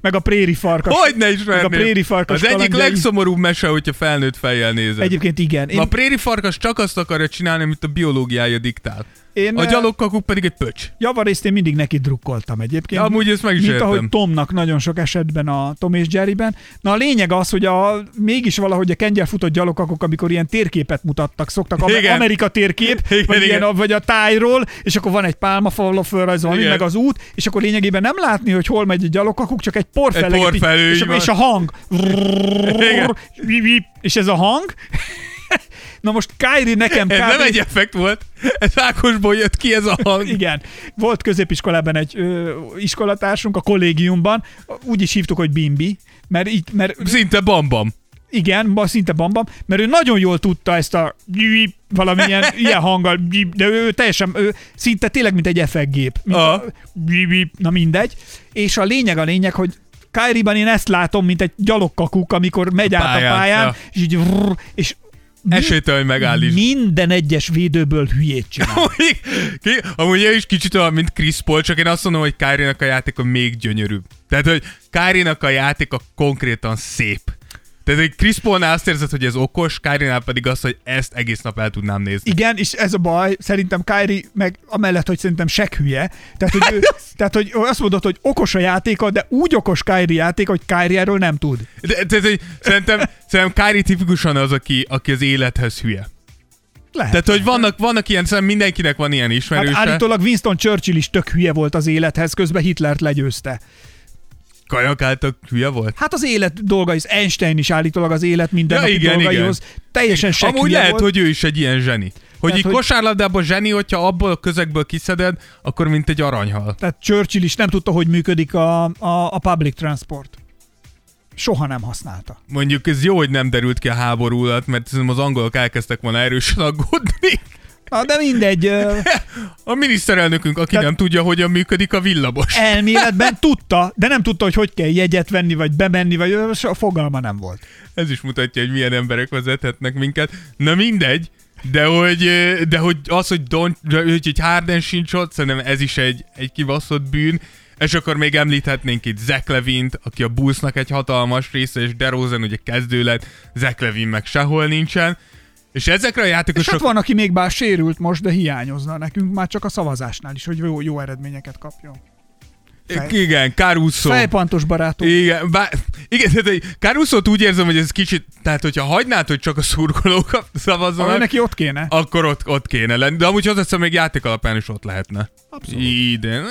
Meg a préri farkas. Hogy ne meg ismerném? a préri farkas Az egyik kalandjai. legszomorúbb mese, hogyha felnőtt fejjel nézed. Egyébként igen. Én, A préri farkas csak azt akarja csinálni, amit a biológiája diktál. én A ö, gyalogkakuk pedig egy pöcs. javarészt én mindig neki drukkoltam egyébként. Ja, amúgy ezt meg is mint értem. ahogy Tomnak nagyon sok esetben a Tom és Jerryben. Na a lényeg az, hogy a, mégis valahogy a kengyel futott gyalogkakok, amikor ilyen térképet mutattak, szoktak, Amer- Igen. Amerika térkép, Igen, vagy, igen. ilyen, a- vagy a tájról, és akkor van egy pálmafal fölrajzolva, meg az út, és akkor lényegében nem látni, hogy hol megy egy gyalogkakuk, csak egy porfeleg, porfelő, és, és a hang. És ez a hang. (laughs) Na most Kyrie nekem Ez kb. nem egy effekt volt, ez Ákosból jött ki ez a hang. (laughs) Igen. Volt középiskolában egy ö, iskolatársunk a kollégiumban, úgy is hívtuk, hogy Bimbi, mert így, mert Szinte bambam. Igen, szinte bambam, mert ő nagyon jól tudta ezt a valamilyen (laughs) ilyen hanggal, de ő teljesen, ő szinte tényleg, mint egy effektgép. Mint Aha. a, na mindegy. És a lényeg a lényeg, hogy Kyrie-ban én ezt látom, mint egy gyalogkakuk, amikor megy át a pályán, pályán, ja. és így vrr, és Esélytelen, hogy megállíts. minden egyes védőből hülyét csinál. (laughs) Amúgy, ki- amúgy is kicsit olyan, mint Chris Paul, csak én azt mondom, hogy Kyrie-nak a játéka még gyönyörűbb. Tehát, hogy Kyrie-nak a játéka konkrétan szép. Tehát, hogy Chris Paulnál azt érzed, hogy ez okos, Kyrie-nál pedig az, hogy ezt egész nap el tudnám nézni. Igen, és ez a baj, szerintem Kyrie meg amellett, hogy szerintem sek hülye, tehát hogy, ő, (laughs) tehát, hogy azt mondod, hogy okos a játéka, de úgy okos Kyrie játéka, hogy Kyrie erről nem tud. De, tehát, hogy szerintem, szerintem Kyrie tipikusan az, aki, aki az élethez hülye. Lehet. Tehát, hogy vannak, vannak ilyen, szerintem mindenkinek van ilyen hát ismerőse. állítólag Winston Churchill is tök hülye volt az élethez, közben Hitlert legyőzte. Kajak által hülye volt? Hát az élet dolgaihoz, Einstein is állítólag az élet mindennapi Ja, igen, dolgaihoz. Teljesen sek Amúgy lehet, volt. hogy ő is egy ilyen zseni. Hogy Tehát, így hogy- kosárlabdában zseni, hogyha abból a közegből kiszeded, akkor mint egy aranyhal. Tehát Churchill is nem tudta, hogy működik a, a, a public transport. Soha nem használta. Mondjuk ez jó, hogy nem derült ki a háború alatt, mert az angolok elkezdtek volna erősen aggódni. Na, de mindegy, A miniszterelnökünk, aki Tehát- nem tudja, hogyan működik a villamos. elméletben tudta, de nem tudta, hogy hogy kell jegyet venni, vagy bemenni, vagy a fogalma nem volt. Ez is mutatja, hogy milyen emberek vezethetnek minket. Na mindegy, de hogy, de hogy az, hogy, Don, hogy egy Harden sincs ott, szerintem ez is egy, egy kibaszott bűn. És akkor még említhetnénk itt Zach Levint, aki a Bullsnak egy hatalmas része, és DeRozan ugye kezdő lett, Zach Levin meg sehol nincsen. És ezekre a És játékosok... hát van, aki még bár sérült most, de hiányozna nekünk már csak a szavazásnál is, hogy jó, jó eredményeket kapjon. Fej- Igen, Caruso. Fejpantos barátom. Igen, bár, igen, tehát egy Caruso-t úgy érzem, hogy ez kicsit, tehát hogyha hagynád, hogy csak a szurkolók (laughs) szavazzanak, neki ott kéne. akkor ott, ott kéne lenni. De amúgy hozzáteszem, még játék alapján is ott lehetne. Abszolút. Ide.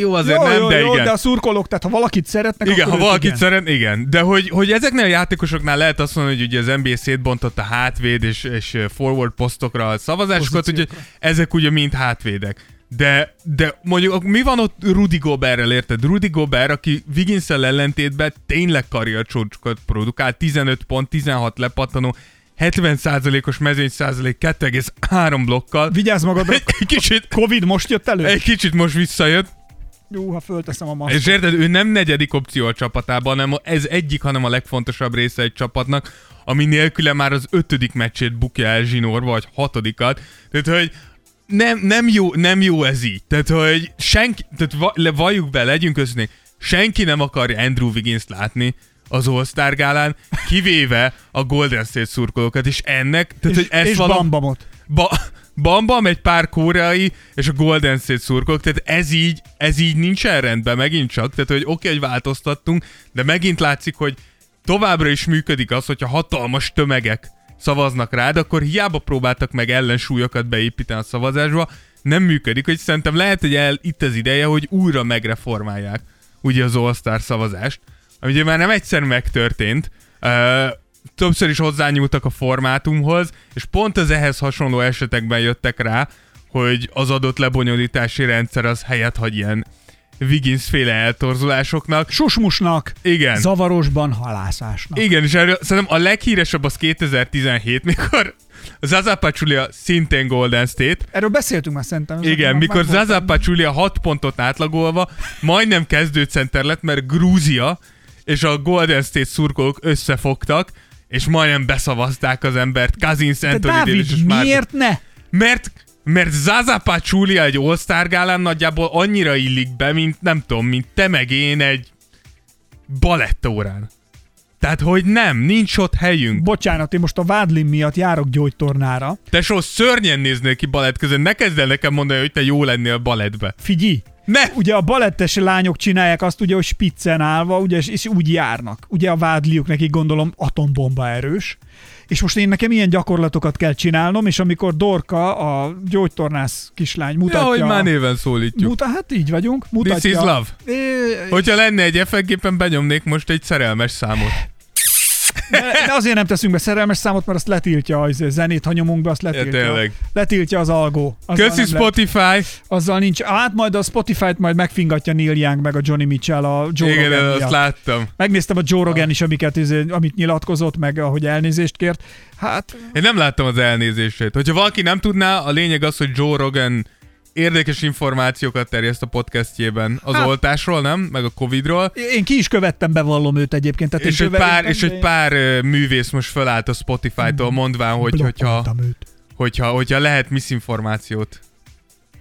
Jó, azért jó, nem, jó, de jó, igen. de a szurkolók, tehát ha valakit szeretnek, Igen, akkor ha valakit igen. szeret, igen. De hogy, hogy ezeknél a játékosoknál lehet azt mondani, hogy ugye az NBA szétbontott a hátvéd és, és forward posztokra a szavazásokat, ugye ezek ugye mind hátvédek. De, de mondjuk mi van ott Rudy Goberrel, érted? Rudy Gobert, aki wiggins ellentétben tényleg karriercsócsokat produkál, 15 pont, 16 lepattanó, 70%-os mezőny százalék, 2,3 blokkal. Vigyázz magadra, (laughs) Egy kicsit, Covid most jött elő? egy kicsit most visszajött, Jó, ha fölteszem a maszkot. és érted, ő nem negyedik opció a csapatában, hanem ez egyik, hanem a legfontosabb része egy csapatnak, ami nélküle már az ötödik meccsét bukja el zsinórba, vagy hatodikat. Tehát, hogy nem, nem, jó, nem jó ez így. Tehát, hogy senki, tehát va, le, valljuk be, legyünk őszintén, senki nem akarja Andrew Wiggins-t látni az All-Star gálán, kivéve a Golden State szurkolókat, és ennek, tehát, és, hogy ezt és valam- Bambamot. Ba- Bambam, egy pár koreai, és a Golden State szurkolók, tehát ez így, ez így nincsen rendben megint csak, tehát hogy oké, okay, hogy változtattunk, de megint látszik, hogy továbbra is működik az, hogyha hatalmas tömegek szavaznak rád, akkor hiába próbáltak meg ellensúlyokat beépíteni a szavazásba, nem működik, hogy szerintem lehet, hogy el, itt az ideje, hogy újra megreformálják ugye az All-Star szavazást, ami ugye már nem egyszer megtörtént, uh, többször is hozzányúltak a formátumhoz, és pont az ehhez hasonló esetekben jöttek rá, hogy az adott lebonyolítási rendszer az helyet hagy ilyen Wiggins féle eltorzulásoknak. Susmusnak, Igen. zavarosban halászásnak. Igen, és erről szerintem a leghíresebb az 2017, mikor Zaza Pachulia szintén Golden State, Erről beszéltünk már szerintem. igen, Már- mikor már. Zaza Pachulia 6 pontot átlagolva majdnem kezdőcenter lett, mert Grúzia és a Golden State szurkolók összefogtak, és majdnem beszavazták az embert, Davis és Martin. miért ne? Mert, mert Zaza Pachulia egy All-Star gálán nagyjából annyira illik be, mint nem tudom, mint te meg én egy balettórán. Tehát, hogy nem, nincs ott helyünk. Bocsánat, én most a vádlim miatt járok gyógytornára. Tesó, szörnyen néznél ki balett közben, ne kezd el nekem mondani, hogy te jó lennél balettbe. Figyelj, Ne! ugye a balettes lányok csinálják azt ugye, hogy spiccen állva, ugye, és- és úgy járnak. Ugye a vádliuk nekik gondolom atombomba erős. És most én nekem ilyen gyakorlatokat kell csinálnom, és amikor Dorka, a gyógytornász kislány Ja, mutatja... hogy már néven szólítjuk. Muta, hát így vagyunk. Mutatja. This is love. É, Hogyha lenne egy effektgépen, benyomnék most egy szerelmes számot. De, de azért nem teszünk be szerelmes számot, mert azt letiltja a izé, zenét, ha nyomunk be, azt letiltja. tényleg. letiltja az algó. Azzal Köszi nem lehet- Spotify! Azzal nincs. Hát majd a Spotify-t majd megfingatja Neil Young meg a Johnny Mitchell a Joe Igen, Rogan azt láttam. Megnéztem a Joe Rogan is, amiket, izé, amit nyilatkozott, meg ahogy elnézést kért. Hát Én nem láttam az elnézését. Hogyha valaki nem tudná, a lényeg az, hogy Joe Rogan érdekes információkat terjeszt a podcastjében az Hát- oltásról, nem? Meg a Covidról. én ki is követtem, bevallom őt egyébként. Tehát És egy, pár, és egy pár művész most felállt a Spotify-tól, mondván, hogy, hogyha, őt. hogyha, hogyha lehet misinformációt.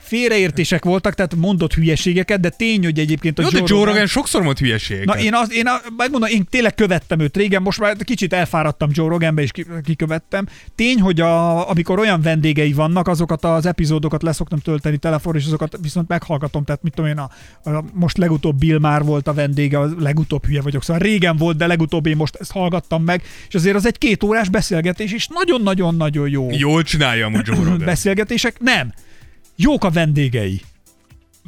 Félreértések voltak, tehát mondott hülyeségeket, de tény, hogy egyébként a Jó, Joe, Joe Rogan sokszor mond hülyeségeket. Na én, az, én, a, megmondom, én tényleg követtem őt régen, most már kicsit elfáradtam Joe Roganbe, és ki- kikövettem. Tény, hogy a, amikor olyan vendégei vannak, azokat az epizódokat leszoktam tölteni telefonra, és azokat viszont meghallgatom. Tehát mit tudom én, a, a, most legutóbb Bill már volt a vendége, a legutóbb hülye vagyok, szóval régen volt, de legutóbb én most ezt hallgattam meg, és azért az egy két órás beszélgetés, és nagyon-nagyon-nagyon jó. Jól csinálja amúgy Joe Rogan. Beszélgetések? Nem. Jók a vendégei.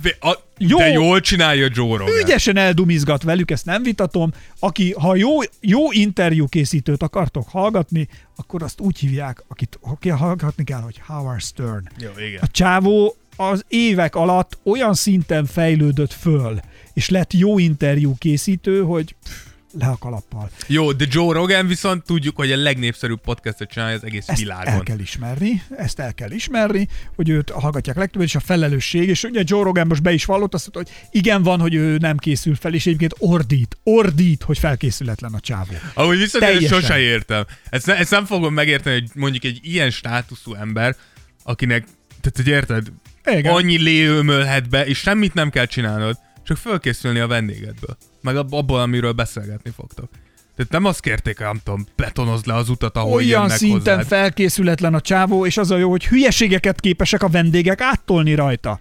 De, a, Jó. de jól csinálja Joe Rogan. Ügyesen eldumizgat velük, ezt nem vitatom. Aki, ha jó, jó interjú készítőt akartok hallgatni, akkor azt úgy hívják, akit aki hallgatni kell, hogy Howard Stern. Jó, igen. A csávó az évek alatt olyan szinten fejlődött föl, és lett jó interjú készítő, hogy pff, le a kalappal. Jó, de Joe Rogan viszont tudjuk, hogy a legnépszerűbb podcastot csinálja az egész Ezt világon. el kell ismerni, ezt el kell ismerni, hogy őt hallgatják legtöbbet, és a felelősség, és ugye Joe Rogan most be is vallott azt, mondta, hogy igen, van, hogy ő nem készül fel, és egyébként ordít, ordít, hogy felkészületlen a csávó. Ahogy viszont én Teljesen. sose értem. Ezt, ne, ezt nem fogom megérteni, hogy mondjuk egy ilyen státuszú ember, akinek, tehát hogy érted, Igen. annyi lé ömölhet be, és semmit nem kell csinálnod, csak fölkészülni a vendégedből. Meg ab- abból, amiről beszélgetni fogtok. Tehát nem azt kérték, nem tudom, betonozd le az utat, ahol Olyan szinten hozzád. felkészületlen a csávó, és az a jó, hogy hülyeségeket képesek a vendégek áttolni rajta.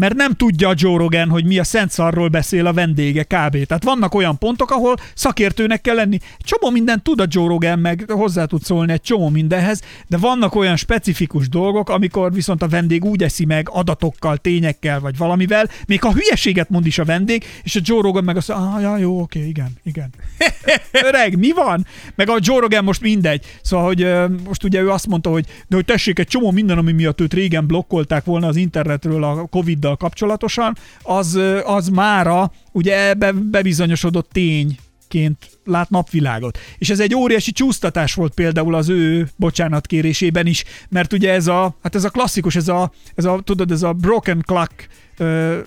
Mert nem tudja a Joe Rogan, hogy mi a szent szarról beszél a vendége kb. Tehát vannak olyan pontok, ahol szakértőnek kell lenni. Csomó mindent tud a Joe Rogan, meg hozzá tud szólni egy csomó mindenhez, de vannak olyan specifikus dolgok, amikor viszont a vendég úgy eszi meg adatokkal, tényekkel, vagy valamivel, még ha hülyeséget mond is a vendég, és a Joe Rogan meg azt mondja, ah, ja, jó, oké, igen, igen. (laughs) Öreg, mi van? Meg a Joe Rogan most mindegy. Szóval, hogy most ugye ő azt mondta, hogy, de hogy tessék, egy csomó minden, ami miatt őt régen blokkolták volna az internetről a Covid-dal kapcsolatosan, az, az mára ugye ebbe bebizonyosodott tény ként lát napvilágot. És ez egy óriási csúsztatás volt például az ő bocsánatkérésében is, mert ugye ez a, hát ez a klasszikus, ez a, ez a tudod, ez a broken clock ö,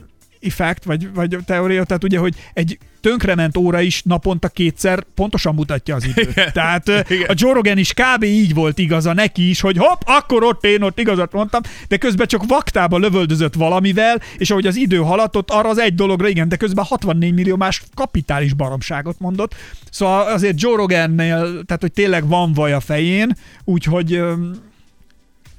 effekt, vagy, vagy teória, tehát ugye, hogy egy tönkrement óra is naponta kétszer pontosan mutatja az időt. Igen. Tehát Igen. a Joe Rogan is kb. így volt igaza neki is, hogy hopp, akkor ott én ott igazat mondtam, de közben csak vaktába lövöldözött valamivel, és ahogy az idő haladt, arra az egy dologra igen, de közben 64 millió más kapitális baromságot mondott. Szóval azért Joe Rogannél, tehát hogy tényleg van vaj a fején, úgyhogy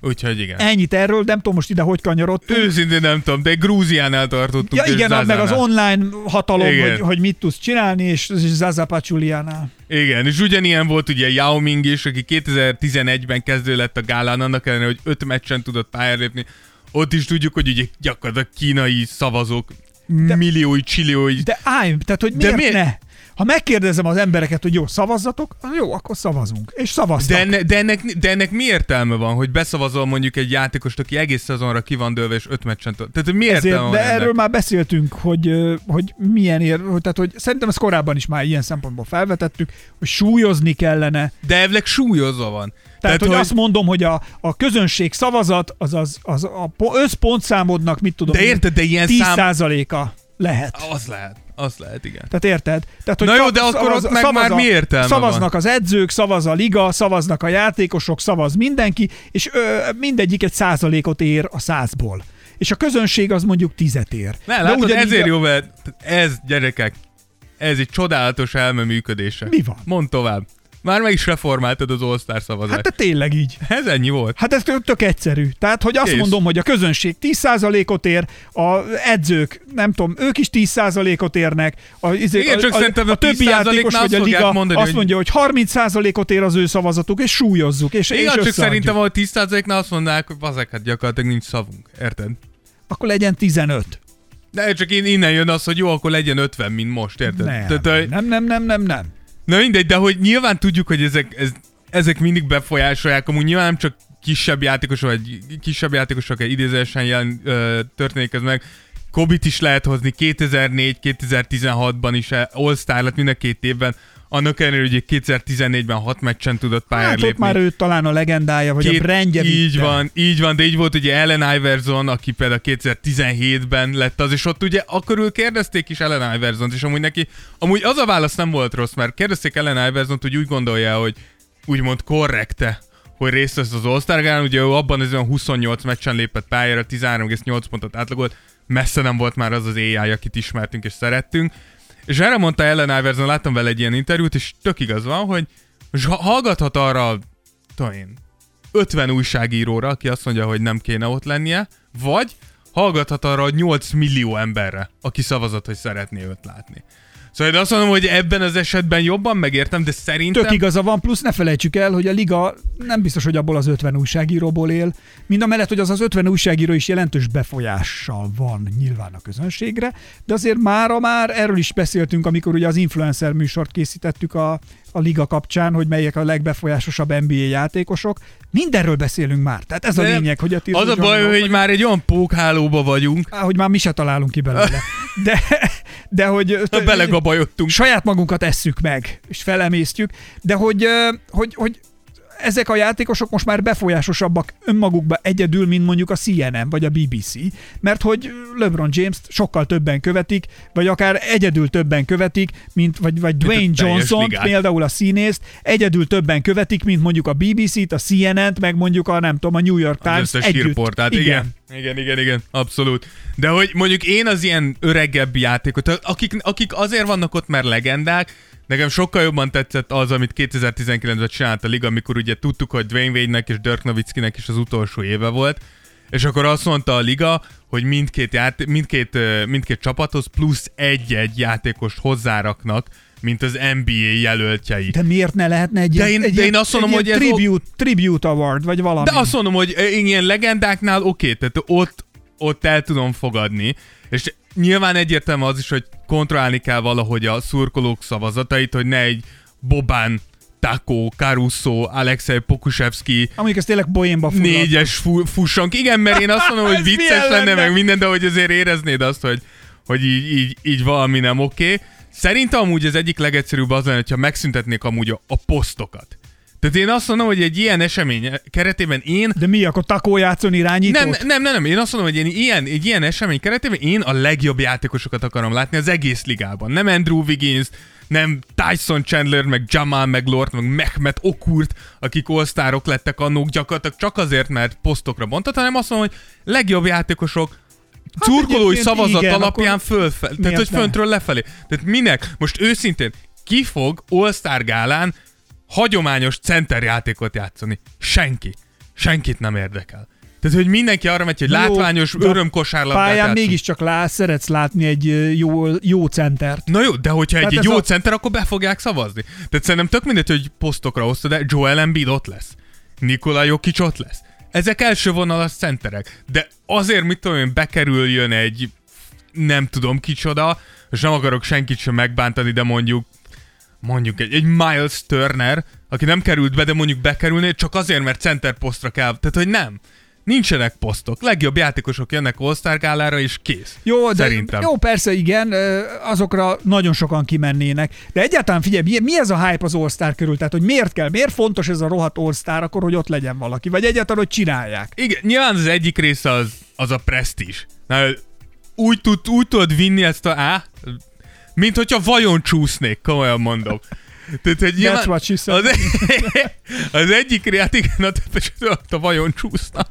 Úgyhogy igen. ennyit erről, nem tudom most ide hogy kanyarodtunk. Őszintén nem tudom, de Grúziánál tartottunk. Ja igen, meg az online hatalom, Igen. hogy, hogy mit tudsz csinálni, és, és Zaza Pachuliánál. Igen, és ugyanilyen volt ugye Yao Ming is, aki 2011-ben kezdő lett a gálán, annak ellenére, hogy öt meccsen tudott pályára lépni. Ott is tudjuk, hogy ugye gyakorlatilag kínai szavazók De- milliói, csilliói. De állj, tehát hogy De miért, miért? ne? Ha megkérdezem az embereket, hogy jó, szavazzatok, az jó, akkor szavazunk. És szavaztak. De, enne, de, ennek, de ennek mi értelme van, hogy beszavazol mondjuk egy játékost, aki egész szezonra ki van dőlve, és öt meccsen tud. Tehát mi értelme Ezért, van de ennek? erről már beszéltünk, hogy, hogy milyen ér, hogy, tehát, hogy szerintem ezt korábban is már ilyen szempontból felvetettük, hogy súlyozni kellene. De elvileg súlyozva van. Tehát, Tehát hogy, hogy azt mondom, hogy a, a közönség szavazat, az, az, az a po- összpontszámodnak, mit tudom, De érted, de ilyen 10%-a lehet. Az lehet, az lehet, igen. Tehát érted? Tehát, hogy Na jó, de akkor ott meg már a, mi értelme Szavaznak van? az edzők, szavaz a liga, szavaznak a játékosok, szavaz mindenki, és ö, mindegyik egy százalékot ér a százból. És a közönség az mondjuk tizet ér. Ne, látod, ugyanígy ezért jó, mert ez, gyerekek, ez egy csodálatos elme működése. Mi van? Mondd tovább. Már meg is reformáltad az All-Star szavazást. Hát de tényleg így. Ez ennyi volt. Hát ez tök egyszerű. Tehát, hogy azt Kész. mondom, hogy a közönség 10%-ot ér, a edzők, nem tudom, ők is 10%-ot érnek, a, izé, Igen, a, csak a, szerintem a a többi 10% játékos vagy a liga mondani, azt mondja, hogy 30%-ot ér az ő szavazatuk, és súlyozzuk, és, és Igen, csak összeadjuk. szerintem a 10%-nál azt mondják, hogy bazek, hát gyakorlatilag nincs szavunk. Érted? Akkor legyen 15. De csak én innen jön az, hogy jó, akkor legyen 50, mint most, érted? Nem, nem, nem, nem, nem. Na mindegy, de hogy nyilván tudjuk, hogy ezek, ez, ezek mindig befolyásolják, amúgy nyilván nem csak kisebb játékosok, vagy kisebb játékosok egy idézősen jelen ö, történik ez meg. Kobit is lehet hozni 2004-2016-ban is eh, All-Star lett mind a két évben, annak ellenére, hogy 2014-ben hat meccsen tudott pályára Hát lépni. már ő talán a legendája, vagy a brandje Így vitte. van, így van, de így volt ugye Ellen Iverson, aki például 2017-ben lett az, és ott ugye akkor ő kérdezték is Ellen Iverson-t, és amúgy neki, amúgy az a válasz nem volt rossz, mert kérdezték Ellen Iverson-t, hogy úgy gondolja, hogy úgymond korrekte, hogy részt vesz az Gálán, ugye ő abban az olyan 28 meccsen lépett pályára, 13,8 pontot átlagolt, messze nem volt már az az AI, akit ismertünk és szerettünk, és erre mondta Ellen Iverson, láttam vele egy ilyen interjút, és tök igaz van, hogy hallgathat arra, tudom én, 50 újságíróra, aki azt mondja, hogy nem kéne ott lennie, vagy hallgathat arra a 8 millió emberre, aki szavazott, hogy szeretné őt látni. Szóval én azt mondom, hogy ebben az esetben jobban megértem, de szerintem... Tök igaza van, plusz ne felejtsük el, hogy a liga nem biztos, hogy abból az 50 újságíróból él. Mind a mellett, hogy az az 50 újságíró is jelentős befolyással van nyilván a közönségre, de azért mára már erről is beszéltünk, amikor ugye az influencer műsort készítettük a, a liga kapcsán, hogy melyek a legbefolyásosabb NBA játékosok. Mindenről beszélünk már. Tehát ez a De lényeg, hogy a Az a baj, hogy már egy olyan pókhálóba vagyunk, Á, hogy már mi se találunk ki belőle. De, de hogy... (laughs) belegabajodtunk. Saját magunkat esszük meg, és felemésztjük, de hogy, hogy, hogy ezek a játékosok most már befolyásosabbak önmagukba egyedül, mint mondjuk a CNN vagy a BBC, mert hogy LeBron James-t sokkal többen követik, vagy akár egyedül többen követik, mint vagy, vagy Dwayne Johnson, például a színészt, egyedül többen követik, mint mondjuk a BBC-t, a CNN-t, meg mondjuk a nem tudom, a New York Az Times összes együtt. hírportált, igen. Igen, igen, igen, abszolút. De hogy mondjuk én az ilyen öregebb játékot, akik, akik azért vannak ott, mert legendák, nekem sokkal jobban tetszett az, amit 2019-ben csinált a liga, amikor ugye tudtuk, hogy Dwayne Wade-nek és Dirk Nowitzki-nek is az utolsó éve volt, és akkor azt mondta a liga, hogy mindkét, ját, mindkét, mindkét csapathoz plusz egy-egy játékost hozzáraknak, mint az NBA jelöltjei. De miért ne lehetne egy, De én- egy de én azt mondom, hogy ilyen ez tribute, tribute award, vagy valami. De azt mondom, hogy ilyen legendáknál oké, tehát ott, ott el tudom fogadni, és nyilván egyértelmű az is, hogy kontrollálni kell valahogy a szurkolók szavazatait, hogy ne egy Bobán, Taco, Caruso, Alexei Pokusevski Amíg ez tényleg boénba fullad. négyes fu- fussonk. Igen, mert én azt mondom, hogy (laughs) vicces lenne, lenne? meg minden, de hogy azért éreznéd azt, hogy, hogy így, így, így valami nem oké. Szerintem amúgy az egyik legegyszerűbb az lenne, hogyha megszüntetnék amúgy a, a posztokat. Tehát én azt mondom, hogy egy ilyen esemény keretében én De mi, akkor takó játszon irányítót? nem, nem, nem, nem, én azt mondom, hogy én ilyen, egy ilyen esemény keretében én a legjobb játékosokat akarom látni az egész ligában. Nem Andrew Wiggins, nem Tyson Chandler, meg Jamal, meg Lord, meg Mehmet Okurt, akik all lettek annók gyakorlatilag csak azért, mert posztokra bontott, hanem azt mondom, hogy legjobb játékosok Hát szavazat igen, alapján fölfelé. Tehát, hogy föntről lefelé. Tehát minek? Most őszintén, ki fog All-Star gálán hagyományos centerjátékot játszani? Senki. Senkit nem érdekel. Tehát, hogy mindenki arra megy, hogy Jó, látványos örömkosárlabdát Pályán játszunk. mégiscsak lá, szeretsz látni egy jó, jó centert. Na jó, de hogyha Tehát egy, egy jó a- center, akkor be fogják szavazni. Tehát szerintem tök mindegy, hogy posztokra osztod, de Joel Embiid ott lesz. Nikola Jokic ott lesz. Ezek első vonalas centerek. De azért, mit tudom én, bekerüljön egy nem tudom kicsoda, és nem akarok senkit sem megbántani, de mondjuk mondjuk egy, egy Miles Turner, aki nem került be, de mondjuk bekerülné, csak azért, mert center posztra kell. Tehát, hogy nem. Nincsenek posztok. Legjobb játékosok jönnek All-Star gálára, és kész. Jó, de Szerintem. jó, persze, igen, azokra nagyon sokan kimennének. De egyáltalán figyelj, mi, mi ez a hype az All-Star körül? Tehát, hogy miért kell, miért fontos ez a rohadt All-Star, akkor, hogy ott legyen valaki? Vagy egyáltalán, hogy csinálják? Igen, nyilván az egyik része az, az a presztízs. Na, úgy, tud, úgy tudod vinni ezt a... Á, mint hogyha vajon csúsznék, komolyan mondom. Tehát, hogy nyilván, she said. az, (laughs) az egyik hát igen, a, a, a vajon csúszna.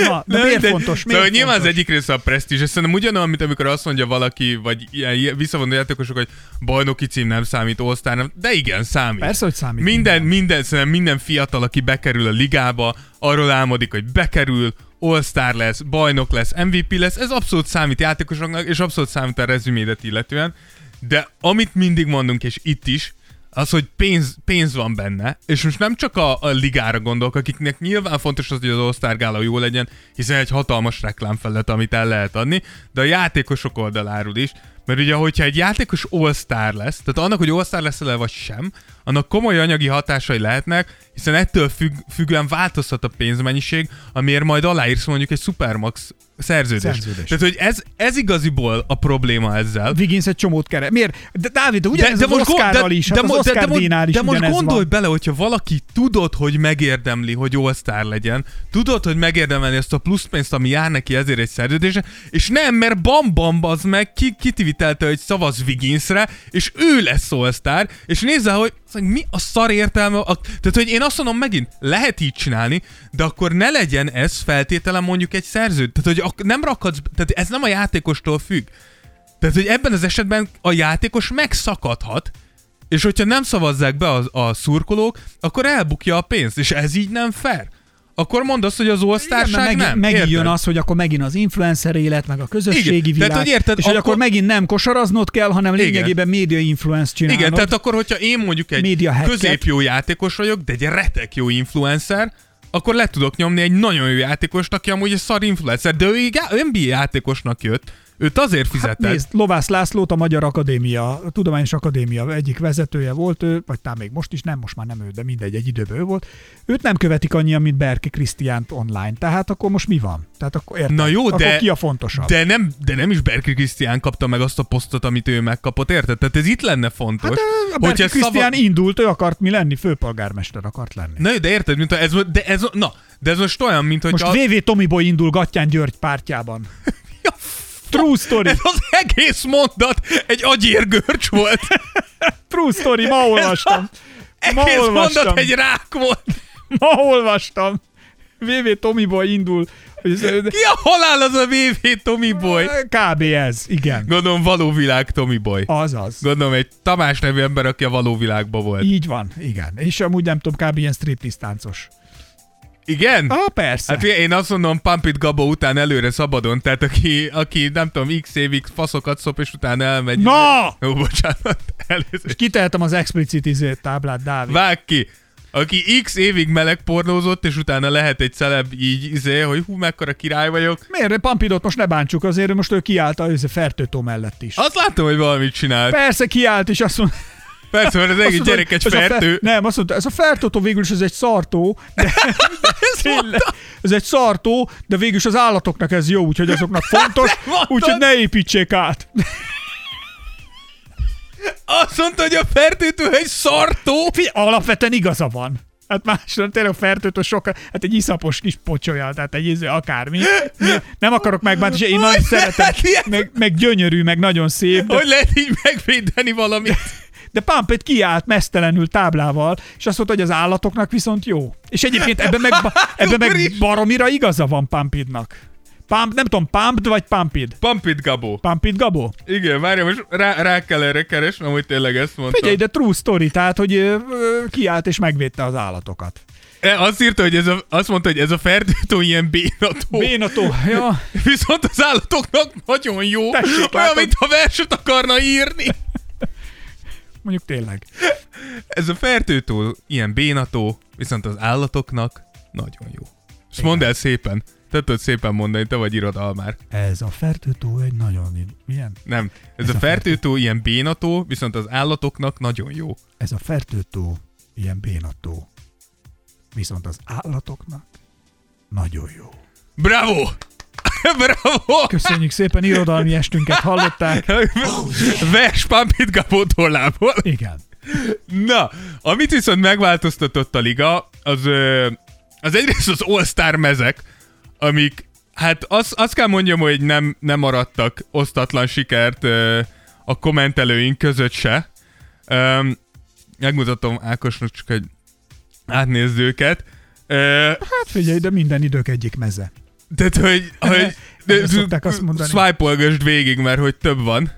Na, de miért de- fontos? Szóval Miért nyilván az fontos? egyik része a presztízs, és szerintem ugyanolyan, mint amikor azt mondja valaki, vagy ilyen ilyen visszavonó játékosok, hogy bajnoki cím nem számít, all nem, de igen, számít. Persze, hogy számít. Minden, minden, szerintem minden fiatal, aki bekerül a ligába, arról álmodik, hogy bekerül, all lesz, bajnok lesz, MVP lesz, ez abszolút számít játékosoknak, és abszolút számít a rezümédet illetően, de amit mindig mondunk, és itt is, az, hogy pénz, pénz van benne, és most nem csak a, a ligára gondolok, akiknek nyilván fontos az, hogy az All-Star Gála jó legyen, hiszen egy hatalmas reklámfelület, amit el lehet adni, de a játékosok oldaláról is, mert ugye, hogyha egy játékos All-Star lesz, tehát annak, hogy All-Star lesz e vagy sem, annak komoly anyagi hatásai lehetnek, hiszen ettől függ, függően változhat a pénzmennyiség, amiért majd aláírsz mondjuk egy Supermax szerződést. Szerződést. Tehát, hogy ez, ez igaziból a probléma ezzel. Wiggins egy csomót kere. Miért? De Dávid, ugyanez de, de az most Oscarral is, hát az Oscar mo- díjnál is de most gondolj van. bele, hogyha valaki tudod, hogy megérdemli, hogy all legyen, tudod, hogy megérdemelni ezt a plusz pénzt, ami jár neki ezért egy szerződésre, és nem, mert bam bam az meg ki, kitivitelte, hogy szavaz Wigginsre, és ő lesz all és nézze, hogy hogy mi a szar értelme, a, tehát hogy én azt mondom megint, lehet így csinálni, de akkor ne legyen ez feltételen mondjuk egy szerződ. Tehát, hogy nem rakadsz, tehát ez nem a játékostól függ. Tehát, hogy ebben az esetben a játékos megszakadhat, és hogyha nem szavazzák be a, a szurkolók, akkor elbukja a pénzt, és ez így nem fair. Akkor mondd azt, hogy az osztárság megint, nem. megint érted? jön az, hogy akkor megint az influencer élet, meg a közösségi Igen, világ, tehát, hogy érted, és akkor- akkor megint nem kosaraznod kell, hanem Igen. lényegében média influence csinálnod. Igen, tehát akkor, hogyha én mondjuk egy középjó játékos vagyok, de egy retek jó influencer, akkor le tudok nyomni egy nagyon jó játékost, aki amúgy egy szar influencer, de ő NBA játékosnak jött. Őt azért fizetett. Hát nézd, Lovász Lászlót a Magyar Akadémia, a Tudományos Akadémia egyik vezetője volt ő, vagy talán még most is, nem, most már nem ő, de mindegy, egy időben ő volt. Őt nem követik annyian, mint Berki Krisztiánt online. Tehát akkor most mi van? Tehát akkor érted? Na jó, akkor de, ki a fontosabb? de, nem, de nem is Berki Krisztián kapta meg azt a posztot, amit ő megkapott, érted? Tehát ez itt lenne fontos. Hát a Berki Krisztián indult, ő akart mi lenni, főpolgármester akart lenni. Na jó, de érted, mint a, ez, de ez, na, de ez most olyan, mint hogy Most a, VV Tomiboy indul Gattyán György pártjában. (laughs) True story. ez az egész mondat egy agyérgörcs volt. (laughs) True story, ma olvastam. Ma egész olvastam. mondat egy rák volt. Ma olvastam. VV Tomiból indul. Ki a halál az a VV Tommy Boy? Kb. ez, igen. Gondolom való világ Tommy Boy. Azaz. Gondolom egy Tamás nevű ember, aki a való világban volt. Így van, igen. És amúgy nem tudom, kb. ilyen striptease táncos. Igen? Ah, persze. Hát én azt mondom, Pump It Gabó után előre szabadon, tehát aki, aki nem tudom, x évig faszokat szop, és utána elmegy. Na! Jó, bocsánat, előző. Kitehetem az explicit izé táblát, Dávid. Vág ki! Aki x évig melegpornózott, és utána lehet egy celeb így, izé, hogy hú, mekkora király vagyok. Miért? Pampidot most ne bántsuk, azért most ő kiállt a izé, Fertőtó mellett is. Azt láttam, hogy valamit csinált. Persze kiállt, és azt mondta, Persze, mert az egész azt mondta, gyerek egy ez fe- fertő. Nem, azt mondta, ez a fertőtó végül is ez egy szartó, de, (laughs) Ez tényleg, ez egy szartó, de végül is az állatoknak ez jó, úgyhogy azoknak fontos, (laughs) úgyhogy ne építsék át. (laughs) Azt mondta, hogy a fertőtő egy szartó. Figyelj, alapvetően igaza van. Hát másra tényleg a fertőtő sokkal, hát egy iszapos kis pocsolya, tehát egy izé, akármi. Nem akarok megbántani, és én nagyon szeretem, meg, meg gyönyörű, meg nagyon szép, de Hogy lehet így megvédeni valamit? De Pumpet kiállt mesztelenül táblával, és azt mondta, hogy az állatoknak viszont jó. És egyébként ebben meg, (laughs) ebben meg baromira igaza van Pumpidnak. Pump, nem tudom, Pumped vagy Pumpid? Pump It Gabó. Pumpid Gabó? Igen, várja, most rá, rá kell erre keresnem, hogy tényleg ezt mondta. Figyelj, de true story, tehát, hogy ö, ö, kiállt és megvédte az állatokat. E, Azt írta, hogy ez a, azt mondta, hogy ez a fertőtő ilyen bénató. Bénató, ja. (laughs) Viszont az állatoknak nagyon jó. Tessék, Olyan, látod? mint ha verset akarna írni. Mondjuk tényleg. Ez a fertőtó ilyen bénató, viszont az állatoknak nagyon jó. És mondd el szépen. Te tudod szépen mondani, te vagy irodalmár. Ez a fertőtó egy nagyon... Milyen? Nem. Ez, Ez a a fertőtó ilyen bénató, viszont az állatoknak nagyon jó. Ez a fertőtó ilyen bénató. Viszont az állatoknak nagyon jó. Bravo! Bravo! Köszönjük szépen, irodalmi estünket hallották. Vers Pampit Gabó tollából. Igen. Na, amit viszont megváltoztatott a liga, az, az egyrészt az All-Star mezek, amik, hát azt az kell mondjam, hogy nem, nem maradtak osztatlan sikert a kommentelőink között se. Megmutatom Ákosnak csak, hogy átnézd őket. Ö, Hát figyelj, de minden idők egyik meze. Tehát, hogy, hogy Erre szokták azt mondani. swipe végig, mert hogy több van.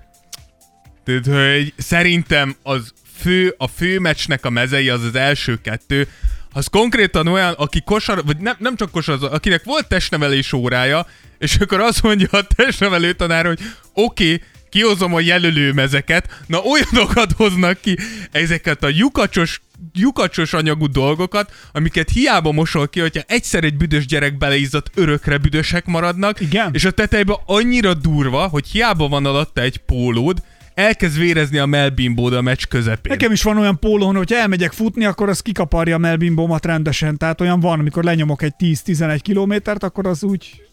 Tehát, hogy szerintem az fő, a fő meccsnek a mezei az az első kettő, az konkrétan olyan, aki kosar, vagy nem, nem csak kosar, akinek volt testnevelés órája, és akkor azt mondja a testnevelő tanár, hogy oké, okay, kihozom a jelölő mezeket, na olyanokat hoznak ki, ezeket a lyukacsos, lyukacsos anyagú dolgokat, amiket hiába mosol ki, hogyha egyszer egy büdös gyerek beleizzadt, örökre büdösek maradnak, Igen. és a tetejében annyira durva, hogy hiába van alatta egy pólód, elkezd vérezni a melbimbód a meccs közepén. Nekem is van olyan pólón, hogy elmegyek futni, akkor az kikaparja a melbimbómat rendesen. Tehát olyan van, amikor lenyomok egy 10-11 kilométert, akkor az úgy...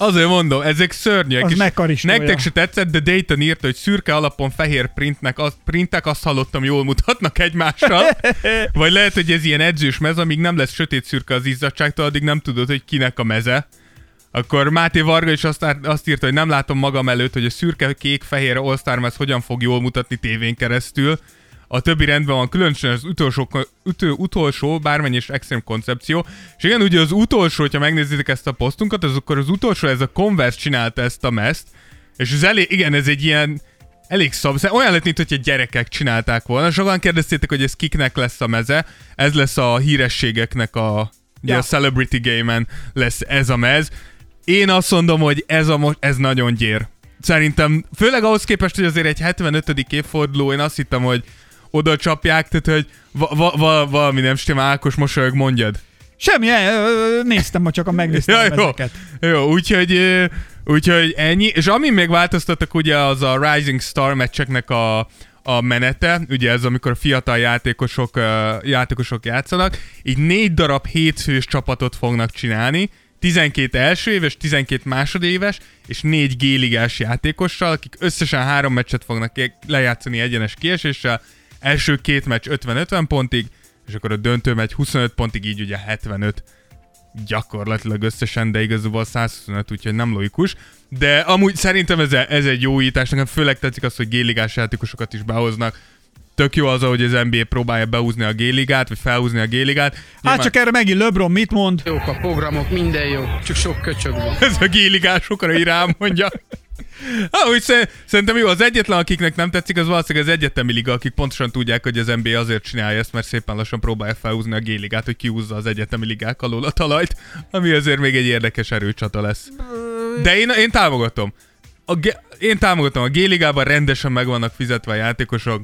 Azért mondom, ezek szörnyek. Az és. Nektek se tetszett, de Dayton írta, hogy szürke alapon fehér printnek, az, printek azt hallottam, jól mutatnak egymással. (laughs) Vagy lehet, hogy ez ilyen edzős mez, amíg nem lesz sötét szürke az izzadságtól, addig nem tudod, hogy kinek a meze. Akkor Máté Varga is azt, azt írta, hogy nem látom magam előtt, hogy a szürke, kék, fehér All-Star mez hogyan fog jól mutatni tévén keresztül. A többi rendben van, különösen az utolsó, ütő, utolsó bármennyi is extrém koncepció. És igen, ugye az utolsó, hogyha megnézitek ezt a posztunkat, az akkor az utolsó, ez a Converse csinálta ezt a mezt, és ez elég, igen, ez egy ilyen elég szab, olyan lett, mint hogy gyerekek csinálták volna. Sokan kérdeztétek, hogy ez kiknek lesz a meze. Ez lesz a hírességeknek a, ugye Ja. a Celebrity Game-en lesz ez a mez. Én azt mondom, hogy ez, a mo- ez nagyon gyér. Szerintem, főleg ahhoz képest, hogy azért egy 75. évforduló, én azt hittem, hogy oda csapják, tehát hogy va- va- va- valami nem stimmel, Ákos mosolyog, mondjad. Semmi, ö, ö, néztem, ma csak a megnéztem Ja, jó. ezeket. Jó, úgyhogy, ö, úgyhogy ennyi. És ami még változtattak, ugye az a Rising Star meccseknek a, a menete, ugye ez amikor a fiatal játékosok, ö, játékosok játszanak, így négy darab hétfős csapatot fognak csinálni, 12 első éves, 12 másodéves, és négy géligás játékossal, akik összesen három meccset fognak lejátszani egyenes kieséssel, első két meccs 50-50 pontig, és akkor a döntő meccs 25 pontig, így ugye 75 gyakorlatilag összesen, de igazából 125, úgyhogy nem logikus. De amúgy szerintem ez, ez egy jó újítás, nekem főleg tetszik az, hogy géligás játékosokat is behoznak. tök jó az, hogy az NBA próbálja beúzni a G-ligát, vagy felhúzni a G-ligát. Hát Nyilván csak erre megint LeBron mit mond? Jók a programok, minden jó, csak sok köcsög van. (laughs) ez a G-ligásokra így rámondja. Ahogy sze- szerintem jó, az egyetlen, akiknek nem tetszik, az valószínűleg az egyetemi liga, akik pontosan tudják, hogy az NBA azért csinálja ezt, mert szépen lassan próbálja felhúzni a G-ligát, hogy kiúzza az egyetemi ligák alól a talajt, ami azért még egy érdekes erőcsata lesz. De én, én támogatom. A G- én támogatom, a G-ligában rendesen meg vannak fizetve a játékosok,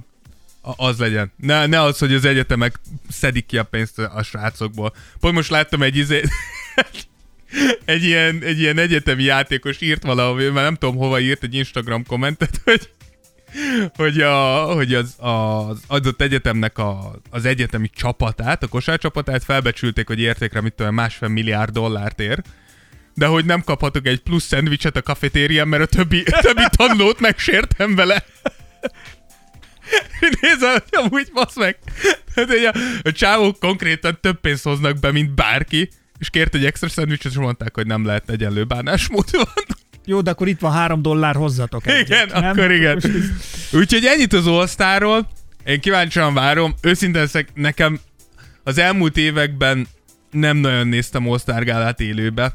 a- az legyen. Ne, ne az, hogy az egyetemek szedik ki a pénzt a srácokból. Pont most láttam egy izé... (laughs) egy ilyen, egy ilyen egyetemi játékos írt valahol, már nem tudom hova írt egy Instagram kommentet, (laughs) hogy hogy, a, hogy az, az adott egyetemnek a, az egyetemi csapatát, a kosárcsapatát felbecsülték, hogy értékre mit tudom, másfél milliárd dollárt ér, de hogy nem kaphatok egy plusz szendvicset a kafetérián, mert a többi, a többi tanulót megsértem vele. (laughs) Nézd, hogy amúgy basz meg. Tehát, a, a csávók konkrétan több pénzt hoznak be, mint bárki, és kért egy extra szendvicset, és mondták, hogy nem lehet egyenlő bánásmód van. Jó, de akkor itt van három dollár, hozzatok egyet, Igen, nem? akkor igen. Úgyhogy ennyit az All-Starról. Én kíváncsian várom. Őszintén nekem az elmúlt években nem nagyon néztem All-Star élőbe.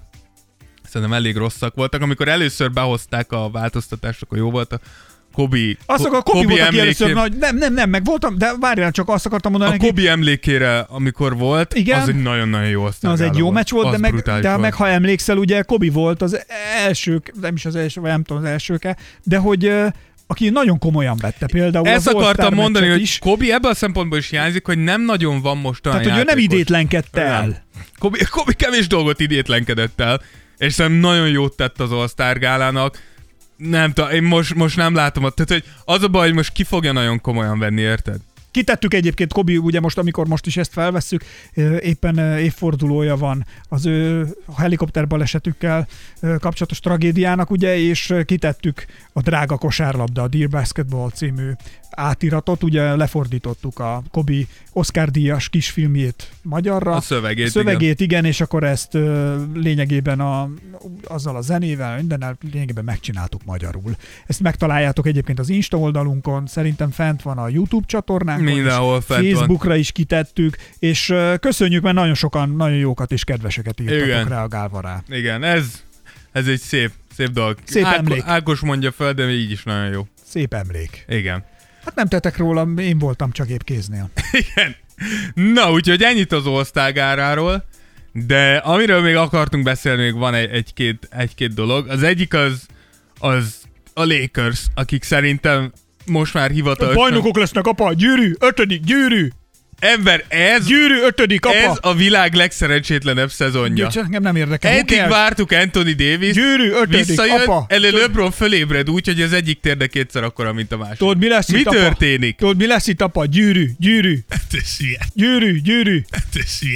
Szerintem elég rosszak voltak. Amikor először behozták a változtatást, akkor jó volt a Kobi, Azt akar, Kobi volt, aki először emlékén- nagy... Nem, nem, nem, meg voltam, de várjál, csak azt akartam mondani A neki, Kobi emlékére, amikor volt, Igen. az egy nagyon-nagyon jó All-Star az egy jó meccs volt, de, meg, de volt. meg ha emlékszel, ugye Kobi volt az első, nem is az első, vagy nem tudom az elsőke, de hogy aki nagyon komolyan vette például Ezt az akartam mondani, hogy is. Kobi ebből a szempontból is hiányzik, hogy nem nagyon van most olyan Tehát, hogy ő nem idétlenkedte el. Kobi, Kobi kevés dolgot idétlenkedett el, és szerintem nagyon jót tett az All-Star gálának. Nem tudom, én most, most nem látom, ott- tehát hogy az a baj, hogy most ki fogja nagyon komolyan venni, érted? Kitettük egyébként, Kobi, ugye most, amikor most is ezt felvesszük, éppen évfordulója van az ő helikopter balesetükkel kapcsolatos tragédiának, ugye, és kitettük a Drága kosárlabda, a Dear Basketball című átiratot, ugye lefordítottuk a Kobi Oscar díjas kisfilmjét magyarra. A szövegét, a szövegét igen. és akkor ezt ö, lényegében a, azzal a zenével, mindennel lényegében megcsináltuk magyarul. Ezt megtaláljátok egyébként az Insta oldalunkon, szerintem fent van a YouTube csatornánkon, Mindenhol is, fent van. Facebookra is kitettük, és ö, köszönjük, mert nagyon sokan nagyon jókat és kedveseket írtatok Igen. reagálva rá. Igen, ez, ez egy szép, szép dolog. Szép Áko- emlék. Ákos mondja fel, de így is nagyon jó. Szép emlék. Igen. Hát nem tettek róla, én voltam csak épp kéznél. (laughs) Igen. Na, úgyhogy ennyit az osztágáráról, de amiről még akartunk beszélni, még van egy- egy-két, egy-két dolog. Az egyik az, az a Lakers, akik szerintem most már hivatalosan... Bajnokok lesznek, apa! Gyűrű! Ötödik! Gyűrű! Ember, ez, Gyűrű! Ötödik, apa! ez a világ legszerencsétlenebb szezonja. Csak engem nem érdekel. Eddig vártuk Anthony Davis, Gyűrű! Ötödik, visszajön, apa! elő LeBron fölébred úgy, hogy az egyik térde kétszer akkora, mint a másik. Tudod, mi lesz Mi itt, apa? történik? Tudod, mi lesz itt, apa? Gyűrű! Gyűrű! Gyűrű! Gyűrű!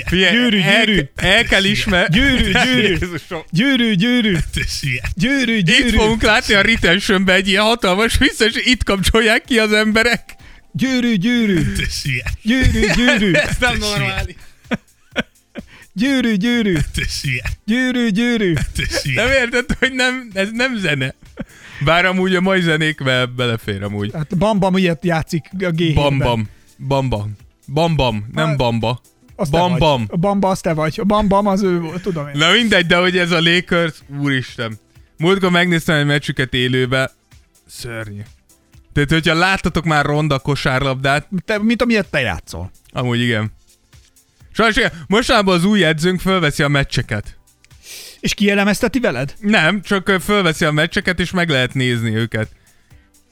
Figyelj, Gyűrű, gyűrű. El kell ismerni. Gyűrű, gyűrű. (laughs) Jézusom. Gyűrű! Gyűrű! Gyűrű! Itt Gyűrű! fogunk látni a retentionbe egy ilyen hatalmas vissza, és itt kapcsolják ki az emberek. Gyűrű! Gyűrű! Gyűrű! Gyűrű! (laughs) Ez nem normális. Gyűrű! Gyűrű! Gyűrű! Gyűrű! Nem érted, hogy nem, ez nem zene. Bár amúgy a mai zenékbe belefér amúgy. Hát Bambam ilyet játszik a g Bam bam. Bam bam. Bam bam. Nem Hát, bamba. Az te Bam vagy. bam. A Bamba az te vagy. A Bambam az ő volt, tudom én. Na mindegy, de hogy ez a Lakers, úristen. Múltkor megnéztem egy meccsüket élőbe, szörnyű. Tehát, hogyha láttatok már ronda kosárlabdát, Te, mint amilyet te játszol. amúgy igen. Sajnos igen, mostában az új edzőnk fölveszi a meccseket. És kielemezteti veled? Nem, csak fölveszi a meccseket, és meg lehet nézni őket.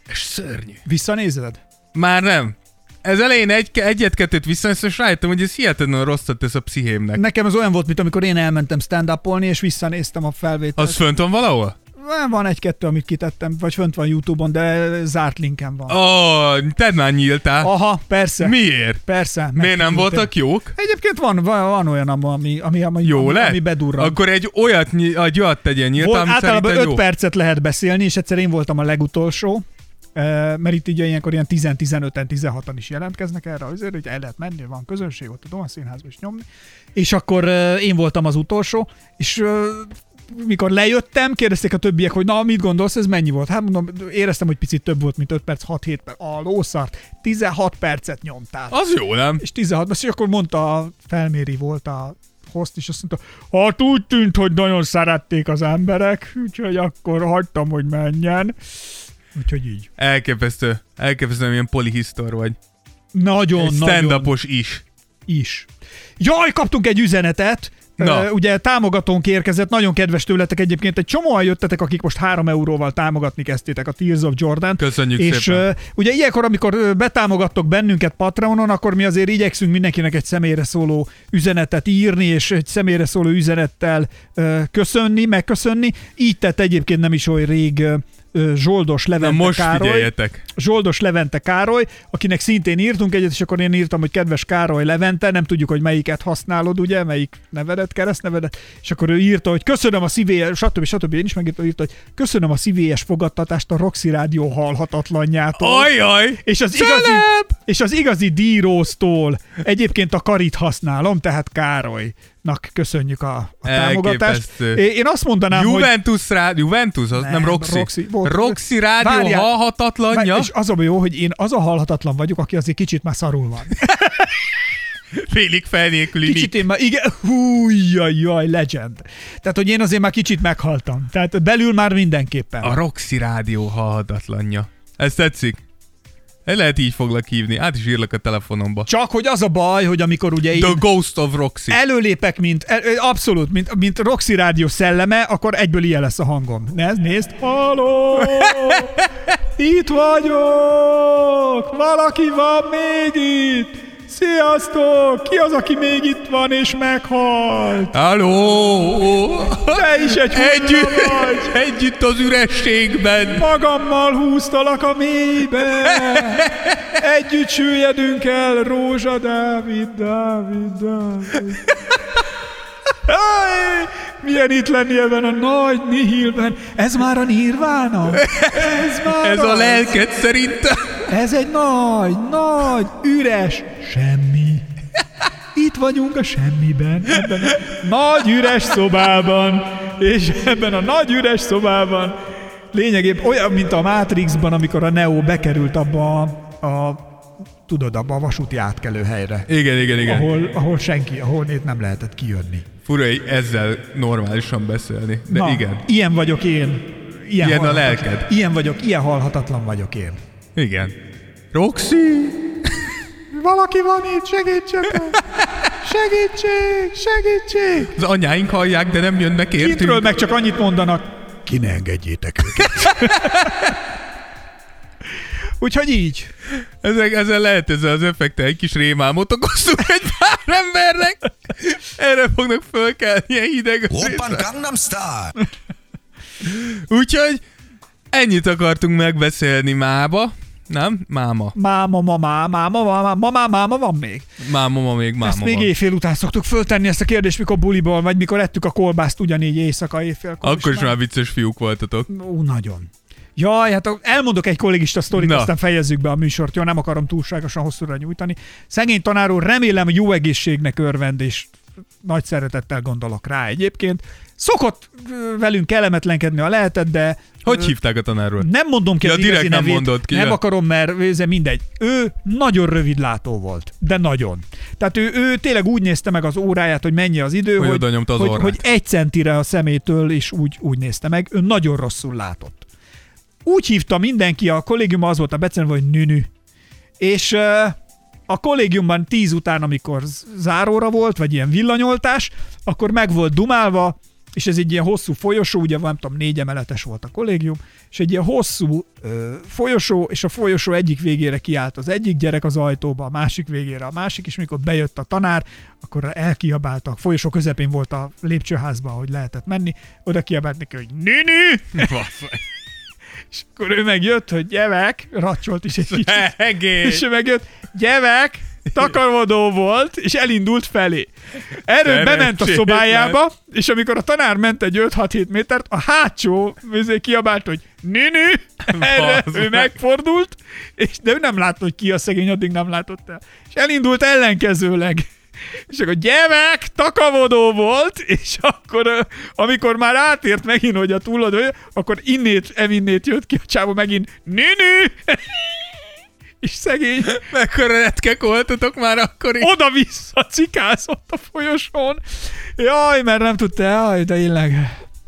És szörnyű. Visszanézed? Már nem. Ez elején egy, egyet-kettőt visszanéztem, és rájöttem, hogy ez hihetetlenül rosszat tesz a pszichémnek. Nekem ez olyan volt, mint amikor én elmentem stand és visszanéztem a felvételt. Az fönt van valahol? Van egy-kettő, amit kitettem, vagy fönt van YouTube-on, de zárt linken van. Ó, oh, te már nyíltál. Aha, persze. Miért? Persze. Miért nem voltak jók? Egyébként van, van, van olyan, ami, ami, ami, Jó ami, lett? ami bedurran. Akkor egy olyat, egy olyat tegyen nyíltan, Volt, általában szerinted 5 jó. percet lehet beszélni, és egyszer én voltam a legutolsó, eh, mert itt ugye ilyenkor ilyen 10-15-en, 16-an is jelentkeznek erre, azért, hogy el lehet menni, van közönség ott a Doma Színházban is nyomni. És akkor eh, én voltam az utolsó, és eh, mikor lejöttem, kérdezték a többiek, hogy na, mit gondolsz, ez mennyi volt? Hát mondom, éreztem, hogy picit több volt, mint 5 perc, 6-7 perc. A lószart, 16 percet nyomtál. Az jó, nem? És 16, és akkor mondta, a felméri volt a host, és azt mondta, hát úgy tűnt, hogy nagyon szerették az emberek, úgyhogy akkor hagytam, hogy menjen. Úgyhogy így. Elképesztő. Elképesztő, milyen polihisztor vagy. Nagyon, Egy nagyon stand is. is. Jaj, kaptunk egy üzenetet, Na. Ugye támogatónk érkezett, nagyon kedves tőletek egyébként, egy csomóan jöttetek, akik most 3 euróval támogatni kezdtétek a Tears of Jordan. Köszönjük és, szépen. ö, ugye ilyenkor, amikor betámogattok bennünket Patreonon, akkor mi azért igyekszünk mindenkinek egy személyre szóló üzenetet írni, és egy személyre szóló üzenettel köszönni, megköszönni. Így tett egyébként nem is oly rég Zsoldos Na Levente most Károly. figyeljetek. Zsoldos Levente Károly, akinek szintén írtunk egyet, és akkor én írtam, hogy kedves Károly Levente, nem tudjuk, hogy melyiket használod, ugye, melyik nevedet, keresztnevedet, és akkor ő írta, hogy köszönöm a szívélyes, stb. stb. Én is megírtam, írta, hogy köszönöm a szívélyes fogadtatást a Roxy Rádió halhatatlanjától. Ajaj! És az, igazi, és az igazi díróztól egyébként a karit használom, tehát Károlynak köszönjük a, a támogatást. Én azt mondanám, hogy Juventus rádió, Juventus, az nem, Nem, Roxy. Roxy. Volt- Roxy rádió Várjál. halhatatlanja. és az a jó, hogy én az a halhatatlan vagyok, aki azért kicsit már szarul van. (laughs) Félig felnélküli Kicsit én már, igen, hú, jaj, jaj, legend. Tehát, hogy én azért már kicsit meghaltam. Tehát belül már mindenképpen. A Roxy rádió halhatatlanja. Ez tetszik? Lehet így foglak hívni. Át is írlak a telefonomba. Csak, hogy az a baj, hogy amikor ugye The Ghost of Roxy. előlépek, mint, el- abszolút, mint, mint Roxy Rádió szelleme, akkor egyből ilyen lesz a hangom. Nézd, nézd. Halló! (laughs) Itt vagyok! Valaki van még itt! Sziasztok! Ki az, aki még itt van és meghalt? Halló! Te is egy Együtt, vagy! együtt az ürességben. Magammal húztalak a mélybe! Együtt süllyedünk el, Rózsa Dávid, Dávid, Dávid. Aj, milyen itt lenni ebben a nagy nihilben. Ez már a nirvána? Ez már Ez a lelked szerintem. Ez egy nagy, nagy, üres semmi. Itt vagyunk a semmiben, ebben a nagy üres szobában, és ebben a nagy üres szobában lényegében olyan, mint a Matrixban, amikor a Neo bekerült abba a, a tudod, abba a vasúti átkelő helyre. Igen, igen, igen. Ahol, ahol senki, ahol itt nem lehetett kijönni. Fura, ezzel normálisan beszélni. De Na, igen. Ilyen vagyok én. Ilyen, Ilyen a lelked. Ilyen vagyok, ilyen halhatatlan vagyok én. Igen. Roxy! (laughs) Valaki van itt, segítsetek! Segítség, segítség! Az anyáink hallják, de nem jönnek értünk. Kintről meg csak annyit mondanak, ki ne engedjétek őket. (laughs) Úgyhogy így. Ezek, ezzel lehet ezzel az effektel egy kis rémámot okoztunk egy pár embernek. Erre fognak fölkelni ilyen hideg. Open Gangnam Style. Úgyhogy ennyit akartunk megbeszélni mába. Nem? Máma. Máma, mama, máma, máma, mama, máma van még. Máma ma még máma Ezt még van. éjfél után szoktuk föltenni ezt a kérdést, mikor buliból, vagy mikor ettük a kolbászt ugyanígy éjszaka éjfélkor. Akkor is már vicces fiúk voltatok. Ú, nagyon. Jaj, hát elmondok egy kollégista sztorit, Na. aztán fejezzük be a műsort. Jó, nem akarom túlságosan hosszúra nyújtani. Szegény tanár úr, remélem jó egészségnek örvend, és nagy szeretettel gondolok rá egyébként. Szokott velünk kellemetlenkedni, ha lehetett, de Hogy hívták a tanárról? nem mondom ki Ja, az direkt nem nevét, mondod ki, nem ja. akarom, mert ez mindegy. Ő nagyon rövidlátó volt, de nagyon. Tehát ő, ő tényleg úgy nézte meg az óráját, hogy mennyi az idő, Hogy hogy, az hogy, hogy egy centire a szemétől, és úgy, úgy nézte meg. Ő nagyon rosszul látott. Úgy hívta mindenki, a kollégium az volt a becenve, hogy nünü. És a kollégiumban tíz után, amikor záróra volt, vagy ilyen villanyoltás, akkor meg volt dumálva, és ez egy ilyen hosszú folyosó, ugye nem tudom, négy emeletes volt a kollégium, és egy ilyen hosszú ö, folyosó, és a folyosó egyik végére kiállt az egyik gyerek az ajtóba, a másik végére a másik, és mikor bejött a tanár, akkor elkiabáltak, folyosó közepén volt a lépcsőházban, hogy lehetett menni, oda kiabált neki, hogy nini, és akkor ő megjött, hogy gyerek, racsolt is egy kicsit, Egész. és ő megjött, gyerek, takarodó volt, és elindult felé. Erről bement a szobájába, és amikor a tanár ment egy 5-6-7 métert, a hátsó vizé kiabált, hogy nini, (laughs) erre ő meg. megfordult, és, de ő nem látta, hogy ki a szegény, addig nem látott el. És elindult ellenkezőleg. És akkor gyerek, takavodó volt, és akkor, amikor már átért megint, hogy a túlod, akkor innét, evinnét jött ki a csávó megint, nini! (laughs) és szegény (laughs) Mekkora retkek voltatok már akkor is. oda-vissza cikázott a folyosón. Jaj, mert nem tudta, jaj, de tényleg.